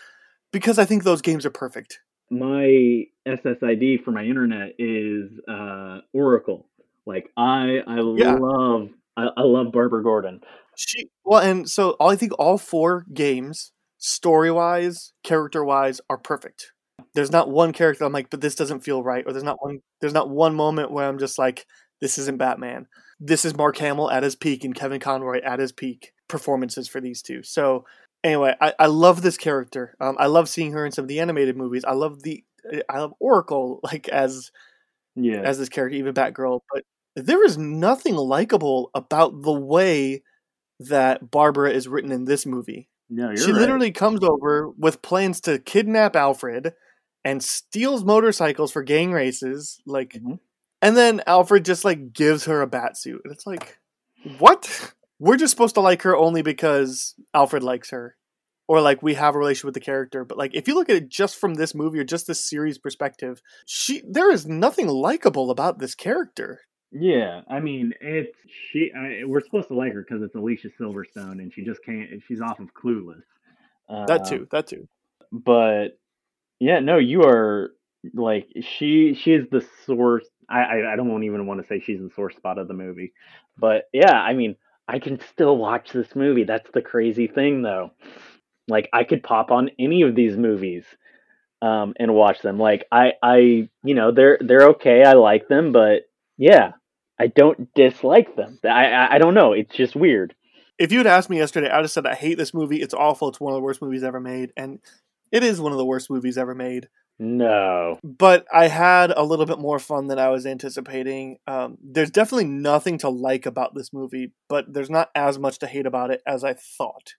because I think those games are perfect. my SSID for my internet is uh, Oracle. Like I, I Yeah. love, I, I love Barbara Gordon. She well, and so I think all four games, story wise, character wise, are perfect. There's not one character I'm like, but this doesn't feel right, or there's not one there's not one moment where I'm just like, this isn't Batman. This is Mark Hamill at his peak and Kevin Conroy at his peak performances for these two. So anyway, I, I love this character. Um, I love seeing her in some of the animated movies. I love the I love Oracle [laughs] like as Yeah, as this character, even Batgirl. But there is nothing likable about the way that Barbara is written in this movie. No, you're she right. literally comes over with plans to kidnap Alfred and steals motorcycles for gang races, like, Mhm. and then Alfred just like gives her a bat suit, and it's like, what? We're just supposed to like her only because Alfred likes her, or like we have a relationship with the character. But like, if you look at it just from this movie or just this series perspective, she there is nothing likable about this character. Yeah, I mean, it's she. I, we're supposed to like her because it's Alicia Silverstone, and she just can't. She's off of Clueless. That Uh, too. That too. but yeah, no, you are like she. She is the source. I I, I don't even want to say she's the source spot of the movie, but yeah, I mean, I can still watch this movie. That's the crazy thing, though. Like, I could pop on any of these movies um, and watch them. Like, I I you know they're they're okay. I like them, but yeah, I don't dislike them. I I, I don't know. It's just weird. if you had asked me yesterday, I'd have said I hate this movie. It's awful. It's one of the worst movies ever made, and it is one of the worst movies ever made. No. But I had a little bit more fun than I was anticipating. Um, there's definitely nothing to like about this movie, but there's not as much to hate about it as I thought.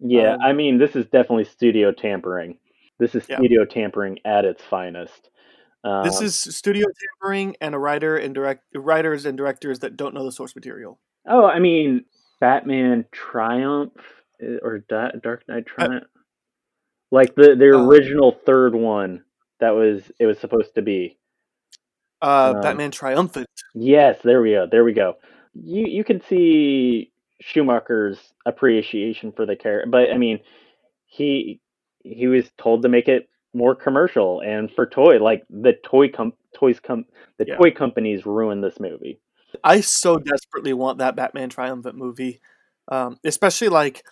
Yeah, Um, I mean, this is definitely studio tampering. This is Yeah. studio tampering at its finest. Um, this is studio tampering and a writer and direct writers and directors that don't know the source material. Oh, I mean, Batman Triumph eh, or Da- Dark Knight Triumph, like the the Uh, original third one that was it was supposed to be. Uh, Um, Batman Triumphant. Yes, there we go. There we go. You you can see Schumacher's appreciation for the character, but I mean, he he was told to make it more commercial and for toy like the toy com toys com the Yeah. toy companies ruined this movie. I so desperately want that Batman Triumphant movie, um, especially like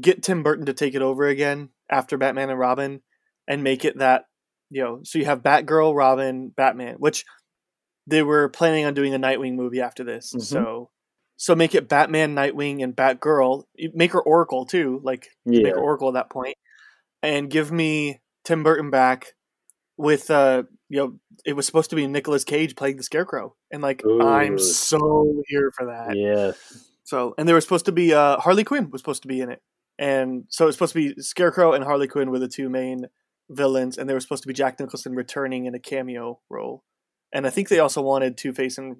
get Tim Burton to take it over again after Batman and Robin, and make it that you know. So you have Batgirl, Robin, Batman, which they were planning on doing a Nightwing movie after this. Mhm. So so make it Batman, Nightwing, and Batgirl. Make her Oracle too, like make her Oracle at that point, and give me Tim Burton back with uh you know it was supposed to be Nicolas Cage playing the Scarecrow, and like I'm so here for that. Yes. So and there was supposed to be uh Harley Quinn was supposed to be in it, and so it's supposed to be Scarecrow and Harley Quinn were the two main villains, and there was supposed to be Jack Nicholson returning in a cameo role, and I think they also wanted Two Face and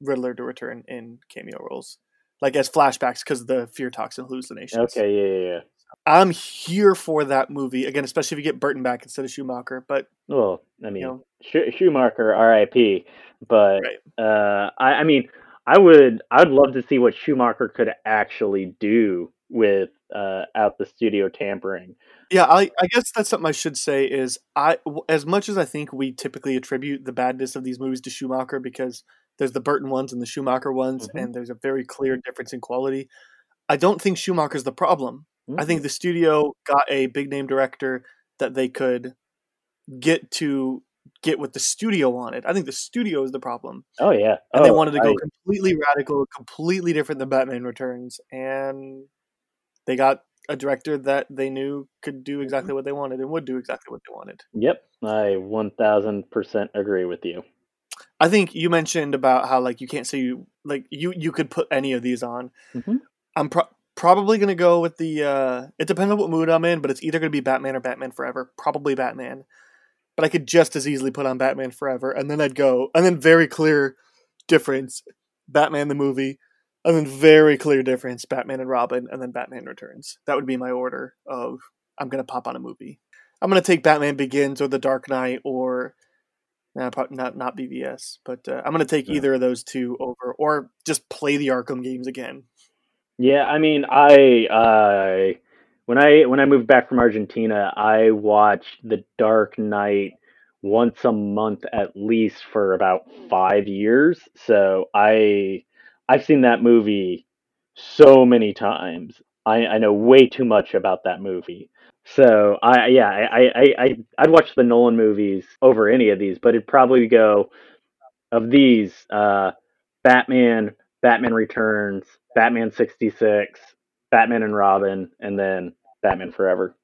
Riddler to return in cameo roles, like as flashbacks because of the fear toxin hallucinations. Okay, yeah, yeah, yeah. I'm here for that movie again, especially if you get Burton back instead of Schumacher. But Well, I mean, know. Sch- Schumacher, R.I.P. But Right. uh, I, I mean, I would, I would love to see what Schumacher could actually do with uh, out the studio tampering. Yeah, I, I guess that's something I should say is I as much as I think we typically attribute the badness of these movies to Schumacher because there's the Burton ones and the Schumacher ones Mhm. and there's a very clear difference in quality. I don't think Schumacher's the problem. I Mm-hmm. think the studio got a big name director that they could get to get what the studio wanted. I think the studio is the problem. Oh yeah, And they Oh, wanted to go I- completely radical, completely different than Batman Returns and they got a director that they knew could do exactly what they wanted and would do exactly what they wanted. Yep, I one thousand percent agree with you. I think you mentioned about how like you can't say you like you you could put any of these on. Mhm. I'm pro- probably gonna go with the. uh It depends on what mood I'm in, but it's either gonna be Batman or Batman Forever. Probably Batman, but I could just as easily put on Batman Forever, and then I'd go, and then very clear difference, Batman the movie, and then very clear difference, Batman and Robin, and then Batman Returns. That would be my order of I'm gonna pop on a movie. I'm gonna take Batman Begins or The Dark Knight or Nah, not not BVS, but uh, I'm gonna take Yeah. either of those two over, or just play the Arkham games again. Yeah, I mean, I uh, when I when I moved back from Argentina, I watched The Dark Knight once a month at least for about five years. So I I've seen that movie so many times. I, I know way too much about that movie. So I yeah I, I, I I'd watch the Nolan movies over any of these, but it'd probably go of these uh, Batman, Batman Returns, Batman 66, Batman and Robin, and then Batman Forever.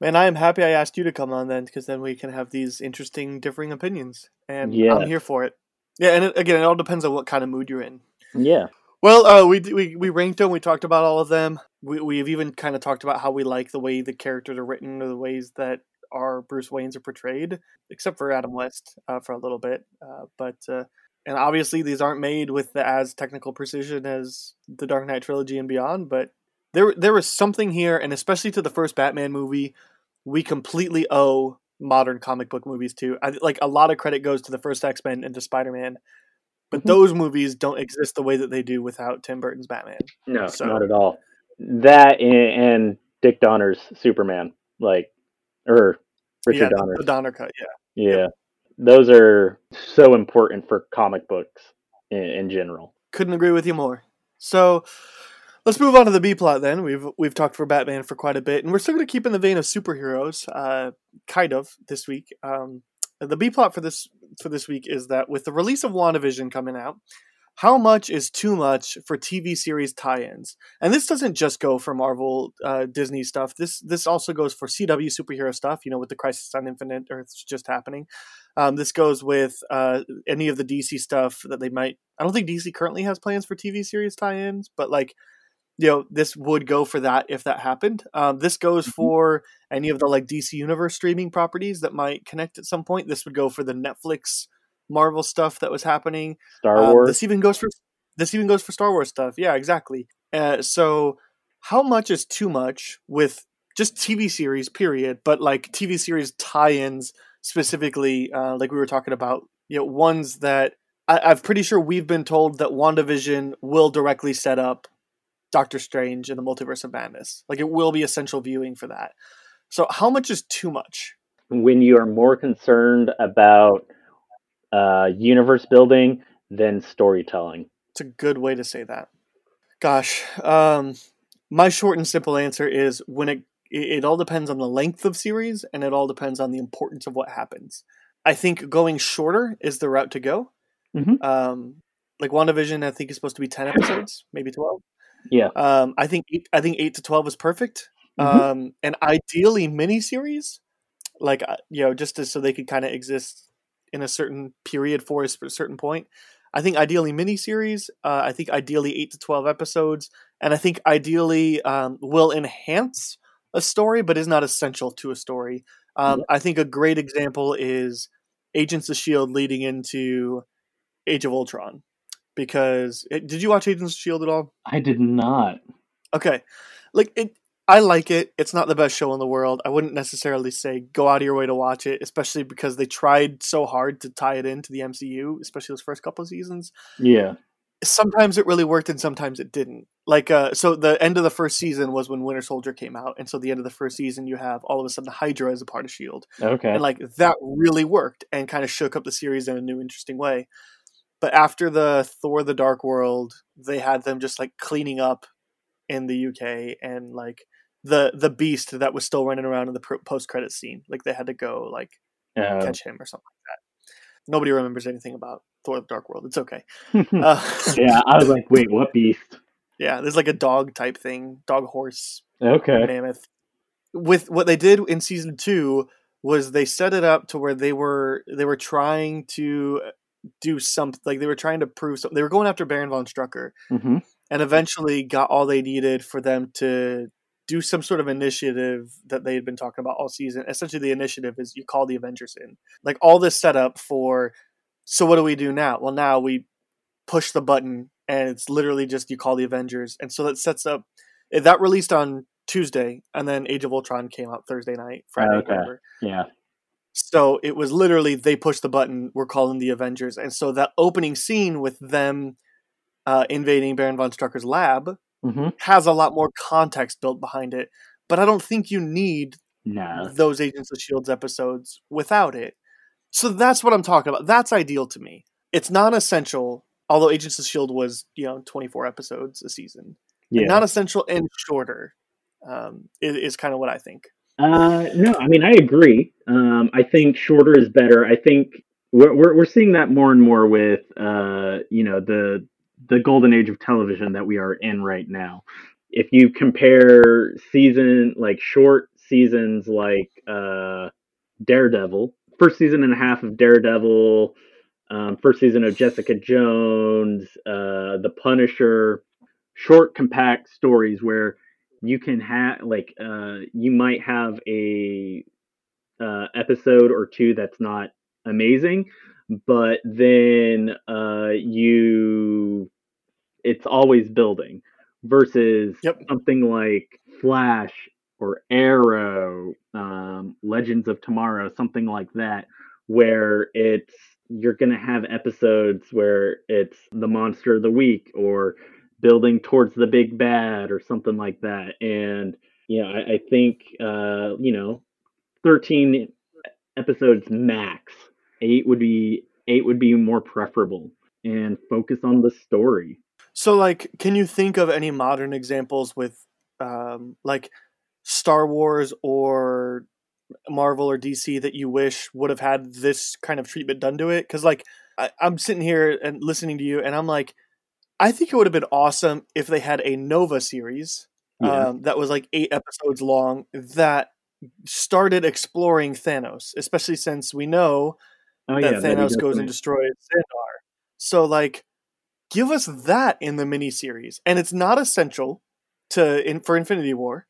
Man, I am happy I asked you to come on then, because then we can have these interesting differing opinions, and. I'm here for it. Yeah, and it, again, it all depends on what kind of mood you're in. Yeah. Well, uh, we we we ranked them. We talked about all of them. We we've even kind of talked about how we like the way the characters are written or the ways that our Bruce Waynes are portrayed, except for Adam West uh, for a little bit. Uh, but uh, and obviously these aren't made with the as technical precision as the Dark Knight trilogy and beyond. But there there was something here, and especially to the first Batman movie, we completely owe modern comic book movies to. I, like a lot of credit goes to the first X Men and to Spider Man. But Mhm. those movies don't exist the way that they do without Tim Burton's Batman. No, So- not at all. That and, Dick Donner's Superman, like, or Richard yeah, Donner's. the Donner cut. Yeah, Yeah. Those are so important for comic books in, in general. couldn't agree with you more. So let's move on to the B plot then. We've we've talked for Batman for quite a bit, and we're still going to keep in the vein of superheroes, uh, kind of this week. Um, the B plot for this for this week is that with the release of WandaVision coming out, how much is too much for TV series tie-ins? And this doesn't just go for Marvel, uh, Disney stuff. This this also goes for CW superhero stuff. You know, with the Crisis on Infinite Earths just happening. Um, this goes with uh, any of the DC stuff that they might. I don't think DC currently has plans for TV series tie-ins, but like, you know, this would go for that if that happened. Um, this goes for any of the like DC Universe streaming properties that might connect at some point. This would go for the Netflix Marvel stuff that was happening. Star Um, Wars. This even goes for this even goes for Star Wars stuff. Yeah, exactly. Uh, so, how much is too much with just TV series? Period. But like TV series tie-ins specifically, uh, like we were talking about, you know, ones that I, I'm pretty sure we've been told that WandaVision will directly set up Doctor Strange in the Multiverse of Madness. Like it will be essential viewing for that. So, how much is too much? when you are more concerned about uh, universe building than storytelling. It's a good way to say that. Gosh, um, my short and simple answer is when it it all depends on the length of series and it all depends on the importance of what happens. I think going shorter is the route to go. Mhm. Um, like WandaVision, I think is supposed to be ten episodes, maybe twelve. Yeah. Um, I think eight, I think eight to twelve is perfect. Mhm. Um, and ideally miniseries, like uh, you know, just to, so they could kind of exist in a certain period for a certain point. I think ideally miniseries. Uh, I think ideally eight to twelve episodes, and I think ideally um, will enhance a story, but is not essential to a story. Um, I think a great example is Agents of Shield leading into Age of Ultron, because it, did you watch Agents of Shield at all? I did not. Okay, like it. I like it. It's not the best show in the world. I wouldn't necessarily say go out of your way to watch it, especially because they tried so hard to tie it into the MCU, especially those first couple of seasons. Yeah. Sometimes it really worked and sometimes it didn't. Like uh so the end of the first season was when Winter Soldier came out, and so the end of the first season you have all of a sudden Hydra as a part of Shield. Okay. And like that really worked and kind of shook up the series in a new interesting way. But after the Thor the Dark World, they had them just like cleaning up in the UK and like the the beast that was still running around in the post credit scene. Like they had to go like catch him or something like that. Nobody remembers anything about Thor the Dark World. It's okay. [laughs] Uh, yeah, I was like, wait, what beast? yeah, there's like a dog type thing, dog horse Okay. mammoth. With what they did in season two was they set it up to where they were they were trying to do something like they were trying to prove something. They were going after Baron von Strucker hmm and eventually got all they needed for them to do some sort of initiative that they had been talking about all season. Essentially, the initiative is you call the Avengers in. Like all this setup for. So what do we do now? Well, now we push the button, and it's literally just you call the Avengers, and so that sets up. That released on Tuesday, and then Age of Ultron came out Thursday night, Friday, Okay. whatever. Yeah. So it was literally they push the button, we're calling the Avengers, and so that opening scene with them uh, invading Baron von Strucker's lab hmm has a lot more context built behind it. But I don't think you need No. those Agents of Shields episodes without it. So that's what I'm talking about. That's ideal to me. It's not essential, although Agents of Shield was you know 24 episodes a season. Yeah. Not essential and shorter um, is, is kind of what I think. Uh, no, I mean I agree. Um, I think shorter is better. I think we're, we're we're seeing that more and more with uh, you know the the golden age of television that we are in right now. If you compare season like short seasons like uh, Daredevil, first season and a half of Daredevil, um, first season of Jessica Jones, uh, The Punisher, short, compact stories where you can have like uh, you might have a uh, episode or two that's not amazing, but then uh, you it's always building versus yep. something like Flash or Arrow, um, Legends of Tomorrow, something like that, where it's you're gonna have episodes where it's the monster of the week or building towards the big bad or something like that. And yeah, I, I think uh, you know, thirteen episodes max. Eight would be eight would be more preferable and focus on the story. So like can you think of any modern examples with um like Star Wars or Marvel or DC that you wish would have had this kind of treatment done to it? Because like I, I'm sitting here and listening to you, and I'm like, I think it would have been awesome if they had a Nova series yeah. um, that was like eight episodes long that started exploring Thanos, especially since we know oh, that yeah, Thanos goes and destroys Xandar. So like, give us that in the miniseries, and it's not essential to in, for Infinity War,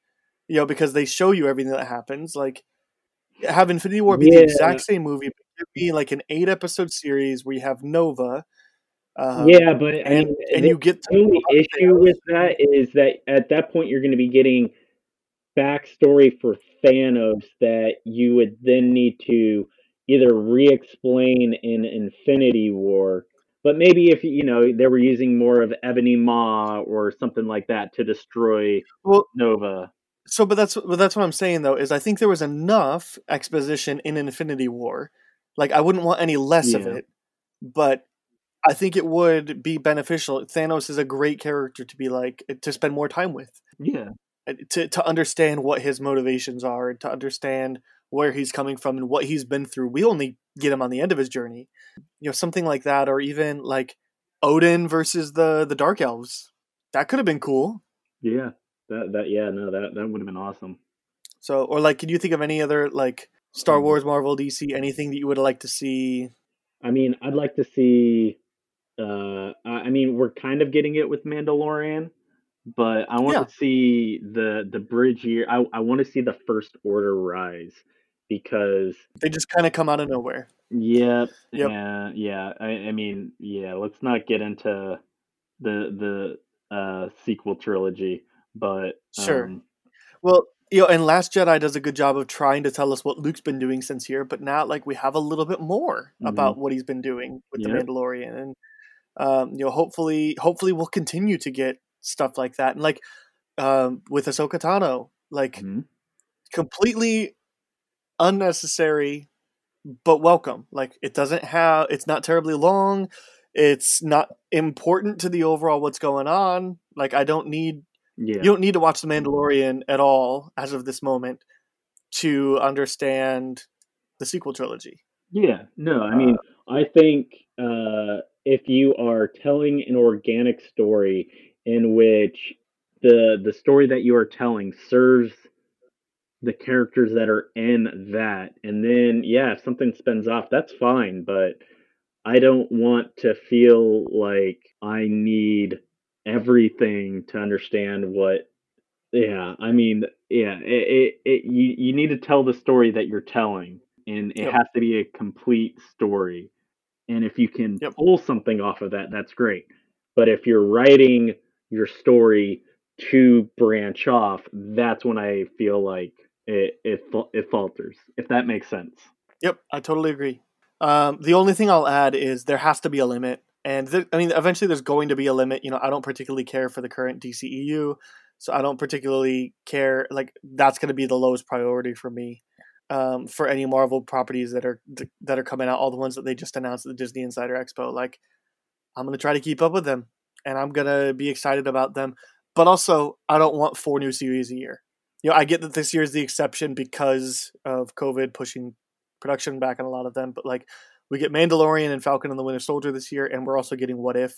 you know, because they show you everything that happens. Like, have Infinity War be yeah. the exact same movie, but give me like an eight episode series where you have Nova. Um, yeah, but and, and you get the only issue with that is that at that point you're going to be getting backstory for Thanos that you would then need to either re-explain in Infinity War, but maybe if you know they were using more of Ebony Maw or something like that to destroy well, Nova. So, but that's but that's what I'm saying though is I think there was enough exposition in Infinity War. Like I wouldn't want any less yeah. of it, but I think it would be beneficial. Thanos is a great character to be like to spend more time with. Yeah. Uh, to to understand what his motivations are, to understand where he's coming from and what he's been through. We only get him on the end of his journey. You know, something like that, or even like Odin versus the the Dark Elves. That could have been cool. Yeah. That that yeah no that that would have been awesome. So or like, can you think of any other like Star mm. Wars, Marvel, DC, anything that you would like to see? I mean, I'd like to see. Uh, I mean, we're kind of getting it with Mandalorian, but I want yeah. to see the the bridge here. I I want to see the First Order rise because they just kind of come out of nowhere. Yep. Yep. Yeah. Yeah. I, I mean, yeah. Let's not get into the the uh, sequel trilogy but sure. Um, well, you know, and Last Jedi does a good job of trying to tell us what Luke's been doing since here, but now like we have a little bit more mm-hmm. about what he's been doing with yep. the Mandalorian, and um, you know, hopefully, hopefully we'll continue to get stuff like that, and like um, with Ahsoka Tano, like mm-hmm. completely unnecessary but welcome. Like it doesn't have, it's not terribly long. It's not important to the overall what's going on. Like I don't need yeah. You don't need to watch The Mandalorian at all as of this moment to understand the sequel trilogy. Yeah, no, I mean, uh, I think uh, if you are telling an organic story in which the the story that you are telling serves the characters that are in that, and then yeah, if something spins off, that's fine, but I don't want to feel like I need everything to understand what yeah i mean yeah it, it, it you, you need to tell the story that you're telling and it yep. has to be a complete story and if you can yep. pull something off of that that's great but if you're writing your story to branch off that's when i feel like it it, it falters if that makes sense yep i totally agree um, the only thing i'll add is there has to be a limit and th- I mean, eventually there's going to be a limit. You know, I don't particularly care for the current DCEU, so I don't particularly care. Like that's going to be the lowest priority for me. Um, for any Marvel properties that are that are coming out, all the ones that they just announced at the Disney Insider Expo, like I'm gonna try to keep up with them, and I'm gonna be excited about them. But also, I don't want four new series a year. You know, I get that this year is the exception because of COVID pushing production back on a lot of them, but like we get Mandalorian and Falcon and the Winter Soldier this year, and we're also getting What If.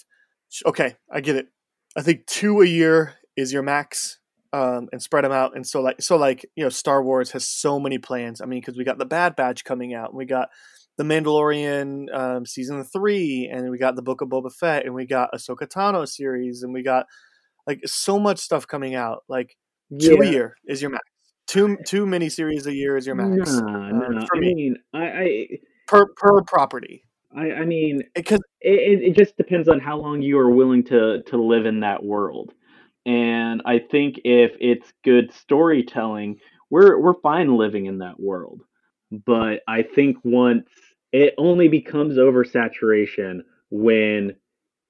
Okay, I get it. I think two a year is your max, um, and spread them out. And so like so like you know, Star Wars has so many plans. I mean, because we got the Bad Batch coming out, and we got the Mandalorian um, season three, and we got the Book of Boba Fett, and we got Ahsoka Tano series, and we got like so much stuff coming out. Like two a year is your max. Two two mini series a year is your max. Nah, uh, for I me. mean, I, I per per property. I, I mean, Because it, it just depends on how long you are willing to to live in that world. And I think if it's good storytelling, we're we're fine living in that world. But I think once it only becomes oversaturation when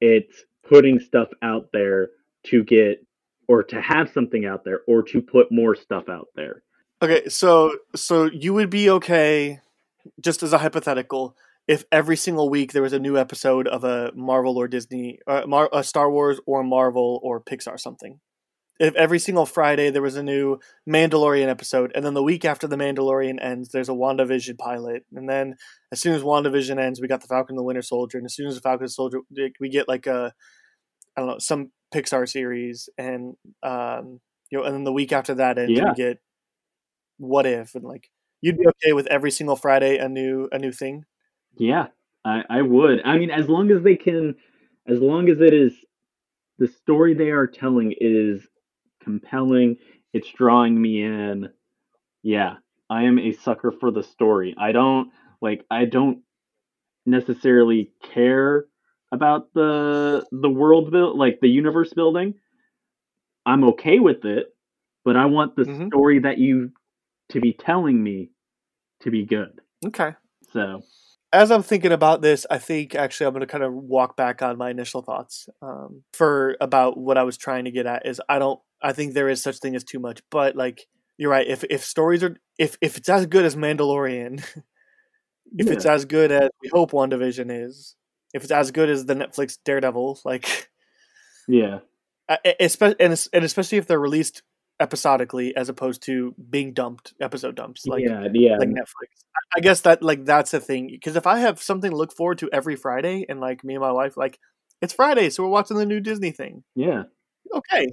it's putting stuff out there to get or to have something out there or to put more stuff out there. okay, so so you would be okay, just as a hypothetical, if every single week there was a new episode of a Marvel or Disney, uh, Mar- a Star Wars or Marvel or Pixar something. If every single Friday there was a new Mandalorian episode, and then the week after the Mandalorian ends, there's a WandaVision pilot, and then as soon as WandaVision ends, we got the Falcon and the Winter Soldier, and as soon as the Falcon and the Soldier, we get like a, I don't know, some Pixar series, and um, you know, and then the week after that ends, Yeah. we get What If, and like you'd be okay with every single Friday a new a new thing. Yeah, I, I would. I mean, as long as they can, as long as it is the story they are telling is compelling, it's drawing me in. Yeah, I am a sucker for the story. I don't like. I don't necessarily care about the the world build, like the universe building. I'm okay with it, but I want the Mhm. story that you to be telling me to be good. Okay. So as I'm thinking about this, I think actually I'm going to kind of walk back on my initial thoughts um, for about what I was trying to get at. Is I don't, I think there is such thing as too much, but like you're right. If if stories are, if if it's as good as Mandalorian, [laughs] if it's as good as we hope WandaVision is, if it's as good as the Netflix Daredevil, like, yeah, [laughs] especially and especially if they're released episodically as opposed to being dumped episode dumps, like yeah, yeah. like Netflix. I- guess that like that's the thing because if I have something to look forward to every Friday, and like me and my wife, like it's Friday, so we're watching the new Disney thing. Yeah. Okay,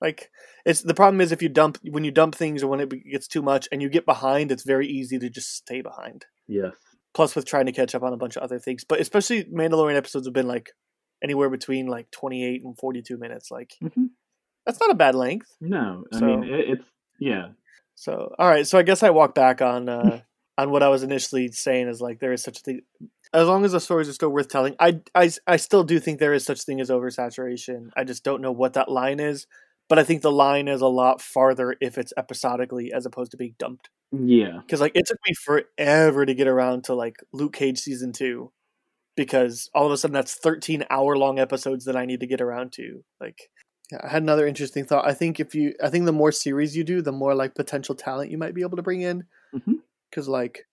like it's the problem is if you dump when you dump things or when it gets too much and you get behind, it's very easy to just stay behind. Yes. Plus, with trying to catch up on a bunch of other things, but especially Mandalorian episodes have been like anywhere between like twenty eight and forty two minutes. Like Mhm. That's not a bad length. No, I So- mean it, it's yeah. So all right, so I guess I walk back on uh, [laughs] on what I was initially saying is like there is such a thing. As long as the stories are still worth telling, I, I I still do think there is such thing as oversaturation. I just don't know what that line is, but I think the line is a lot farther if it's episodically as opposed to being dumped. Yeah. Because like it took me forever to get around to like Luke Cage season two, because all of a sudden that's thirteen hour long episodes that I need to get around to. Like, I had another interesting thought. I think if you, I think the more series you do, the more like potential talent you might be able to bring in. Because like,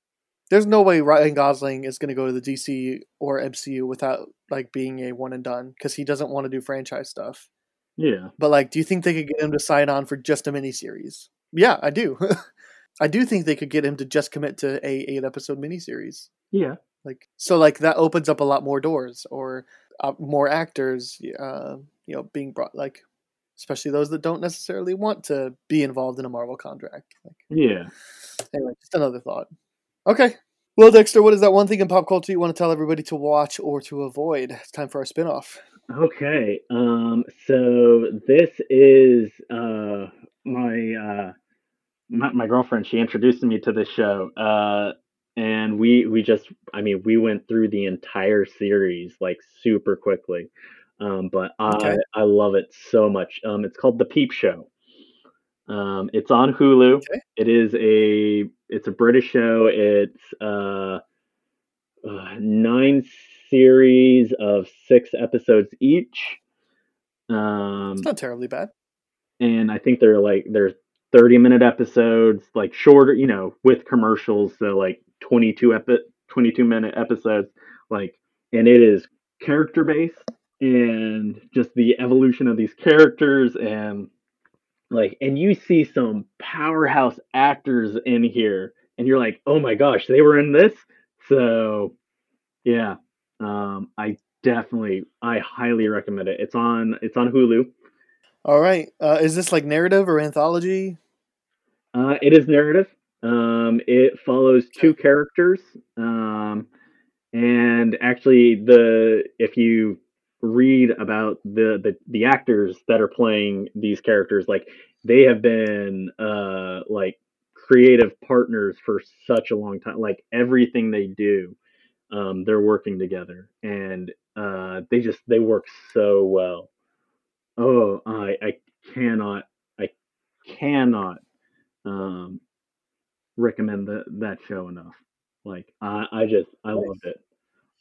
there's no way Ryan Gosling is going to go to the DC or MCU without like being a one and done because he doesn't want to do franchise stuff. Yeah. But like, do you think they could get him to sign on for just a miniseries? Yeah, I do. [laughs] I do think they could get him to just commit to a eight episode miniseries. Yeah. Like so, like that opens up a lot more doors or uh, more actors, uh, you know, being brought. Like, especially those that don't necessarily want to be involved in a Marvel contract. Like, Yeah. anyway, just another thought. Okay. Well, Dexter, what is that one thing in pop culture you want to tell everybody to watch or to avoid? It's time for our spinoff. Okay. Um. So this is uh my uh my, my girlfriend. She introduced me to this show. Uh. And we we just I mean we went through the entire series like super quickly. Um. But I I love it so much. Um. It's called The Peep Show. Um. It's on Hulu. Okay. It is a it's a British show. It's uh, uh nine series of six episodes each. Um, It's not terribly bad. and I think they're like they're 30 minute episodes, like shorter, you know, with commercials, so like 22 epi- 22 minute episodes, like and it is character based and just the evolution of these characters and like and you see some powerhouse actors in here and you're like, "Oh my gosh, they were in this?" So, yeah. Um I definitely I highly recommend it. It's on it's on Hulu. All right. Uh, is this like narrative or anthology? Uh, it is narrative. Um, it follows two characters, um, and actually, the if you read about the, the the actors that are playing these characters, like they have been uh like creative partners for such a long time. Like everything they do, um, they're working together, and uh, they just they work so well. Oh, I I cannot I cannot um, recommend that that show enough. Like I I just I loved it.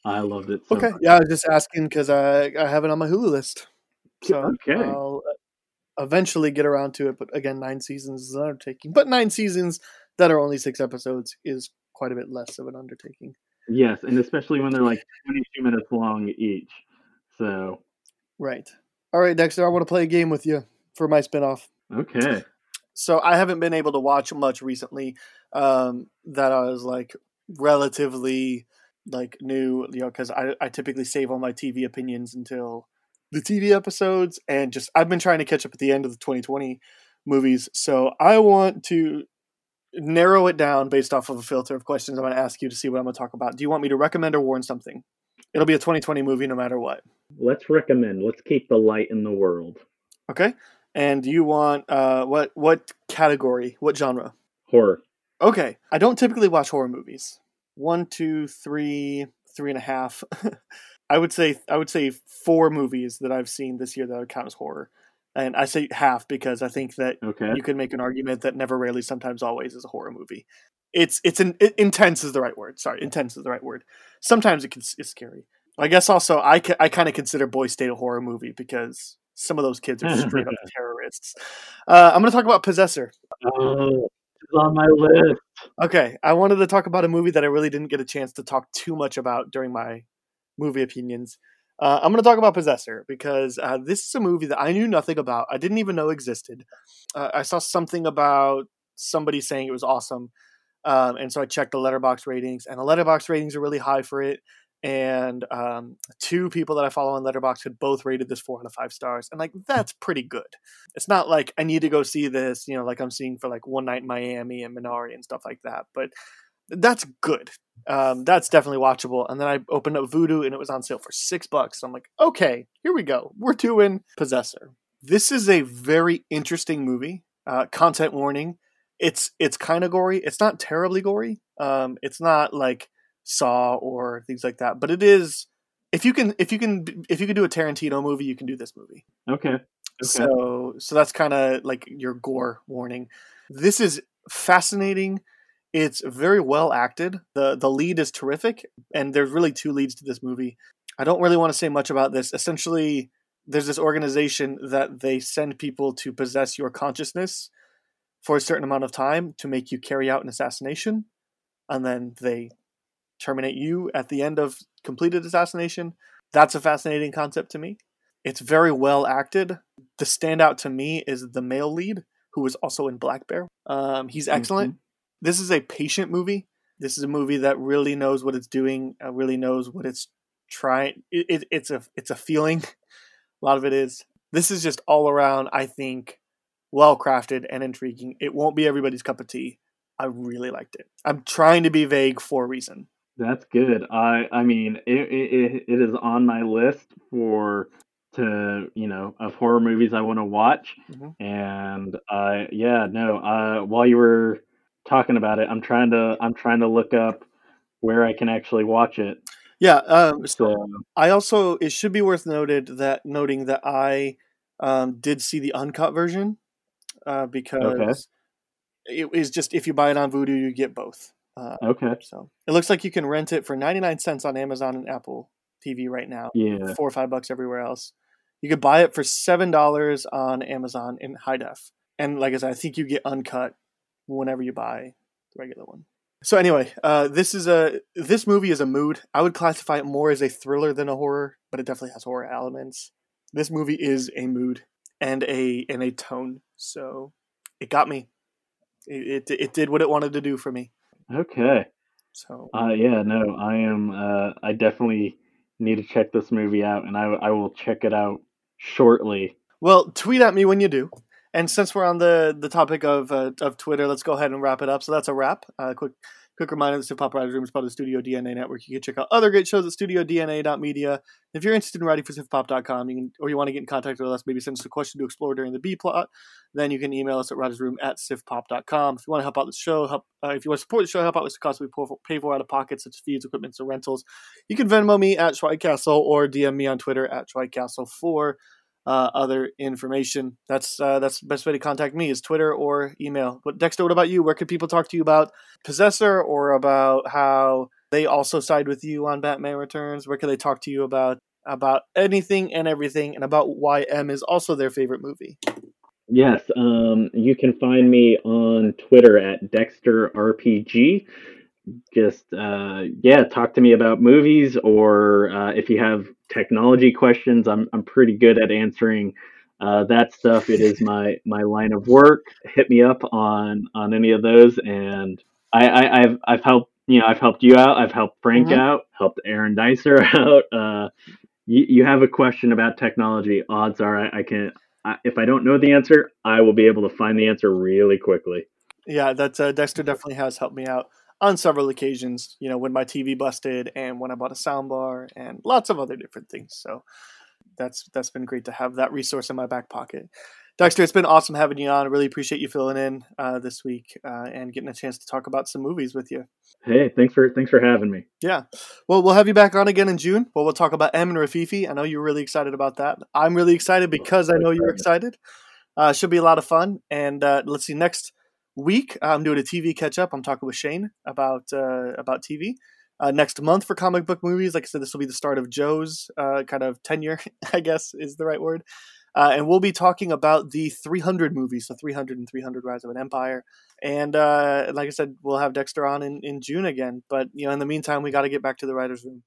I loved it. So okay, much. yeah, I was just asking because I I have it on my Hulu list. So Okay. I'll eventually get around to it. But again, nine seasons is an undertaking. But nine seasons that are only six episodes is quite a bit less of an undertaking. Yes, and especially when they're like [laughs] 22 minutes long each. So Right. All right, Dexter, I want to play a game with you for my spinoff. okay. So I haven't been able to watch much recently um, that I was like relatively like new, you know, because I, I typically save all my TV opinions until the TV episodes, and just I've been trying to catch up at the end of the 2020 movies. So I want to narrow it down based off of a filter of questions I'm going to ask you to see what I'm going to talk about. Do you want me to recommend or warn something? It'll be a 2020 movie no matter what. Let's recommend. Let's keep the light in the world. Okay. And you want uh, what what category? What genre? Horror. Okay. I don't typically watch horror movies. One, two, three, three and a half. [laughs] I would say I would say four movies that I've seen this year that would count as horror. And I say half because I think that Okay. you can make an argument that never, rarely, sometimes, always is a horror movie. It's it's an it, intense is the right word. Sorry, intense is the right word. Sometimes it can, it's scary. I guess also I ca- I kind of consider Boys State a horror movie because some of those kids are straight up [laughs] terrorists. Uh, I'm going to talk about Possessor. Oh, on my list. Okay, I wanted to talk about a movie that I really didn't get a chance to talk too much about during my movie opinions. Uh, I'm going to talk about Possessor because uh, this is a movie that I knew nothing about. I didn't even know existed. Uh, I saw something about somebody saying it was awesome, um, and so I checked the Letterboxd ratings, and the Letterboxd ratings are really high for it. And um, two people that I follow on Letterboxd had both rated this four out of five stars, and like that's pretty good. It's not like I need to go see this, you know, like I'm seeing for like One Night in Miami and Minari and stuff like that. But that's good. Um, that's definitely watchable. And then I opened up Vudu and it was on sale for six bucks. I'm like, okay, here we go. We're doing Possessor. This is a very interesting movie. Uh, content warning. It's it's kind of gory. It's not terribly gory. Um, it's not like Saw or things like that. But it is. If you can, if you can, if you can do a Tarantino movie, you can do this movie. Okay. Okay. So so that's kind of like your gore warning. This is fascinating. It's very well acted. The the lead is terrific and there's really two leads to this movie. I don't really want to say much about this. Essentially, there's this organization that they send people to possess your consciousness for a certain amount of time to make you carry out an assassination and then they terminate you at the end of completed assassination. That's a fascinating concept to me. It's very well acted. The standout to me is the male lead, who is also in Black Bear. Um, he's excellent. This is a patient movie. This is a movie that really knows what it's doing. Uh, really knows what it's trying. It, it, it's a it's a feeling. [laughs] A lot of it is. This is just all around. I think well crafted and intriguing. It won't be everybody's cup of tea. I really liked it. I'm trying to be vague for a reason. That's good. I I mean, it, it it is on my list for to you know of horror movies I want to watch, Mhm. and I yeah no. Uh, while you were talking about it, I'm trying to I'm trying to look up where I can actually watch it. Yeah. Um, so So I also it should be worth noted that noting that I um, did see the uncut version uh, because it is just if you buy it on Vudu you get both. Uh, okay, so it looks like you can rent it for ninety nine cents on Amazon and Apple TV right now. yeah, Four or five bucks everywhere else. You could buy it for seven dollars on Amazon in high def, and like I said, I think you get uncut whenever you buy the regular one. So anyway, uh, this is a this movie is a mood. I would classify it more as a thriller than a horror, but it definitely has horror elements. This movie is a mood and a and a tone. So it got me. It it, it did what it wanted to do for me. Okay. So Uh, yeah, no, I am. Uh, I definitely need to check this movie out, and I I will check it out shortly. well, tweet at me when you do, And since we're on the the topic of uh, of Twitter, let's go ahead and wrap it up. So that's a wrap. Uh, quick quick reminder: the Sip Pop Writers Room is part of the Studio DNA Network. You can check out other great shows at StudioDNA.media. If you're interested in writing for SifPop.com, or you want to get in contact with us, maybe send us a question to explore during the B plot, then you can email us at writersroom at SifPop.com. If you want to help out the show, help uh, if you want to support the show, help out with the costs we pay for out of pocket, such as fees, equipment, and rentals, you can Venmo me at Schweigcastle or DM me on Twitter at Schweigcastle4 uh, other information. That's uh, that's the best way to contact me is Twitter or email. But Dexter, what about you? Where can people talk to you about Possessor or about how they also side with you on Batman Returns? Where can they talk to you about about anything and everything, and about why M is also their favorite movie? Yes, um, you can find me on Twitter at Dexter RPG just uh, yeah, talk to me about movies or uh, if you have technology questions, I'm I'm pretty good at answering uh, that stuff. It is my my line of work. Hit me up on on any of those, and I, I have I've helped you know I've helped you out. I've helped Frank mm-hmm. out. Helped Aaron Dicer [laughs] out. Uh, you, you have a question about technology. Odds are I, I can. I, if I don't know the answer, I will be able to find the answer really quickly. Yeah, that's uh, Dexter definitely has helped me out on several occasions, you know, when my TV busted and when I bought a soundbar and lots of other different things. So that's that's been great to have that resource in my back pocket. Dexter, it's been awesome having you on. I really appreciate you filling in uh, this week uh, and getting a chance to talk about some movies with you. Hey, thanks for thanks for having me. Yeah, well, we'll have you back on again in June. Well, we'll talk about M and Rififi. I know you're really excited about that. I'm really excited because I know you're excited. Uh, should be a lot of fun. And uh, let's see next week. I'm doing a TV catch up. I'm talking with Shane about uh, about TV. Uh, next month for comic book movies, like I said, this will be the start of Joe's uh, kind of tenure, [laughs] I guess is the right word. Uh, and we'll be talking about the 300 movies, so 300 and 300 Rise of an Empire. And uh, like I said, we'll have Dexter on in, in June again. But you know, in the meantime, we got to get back to the writers' room.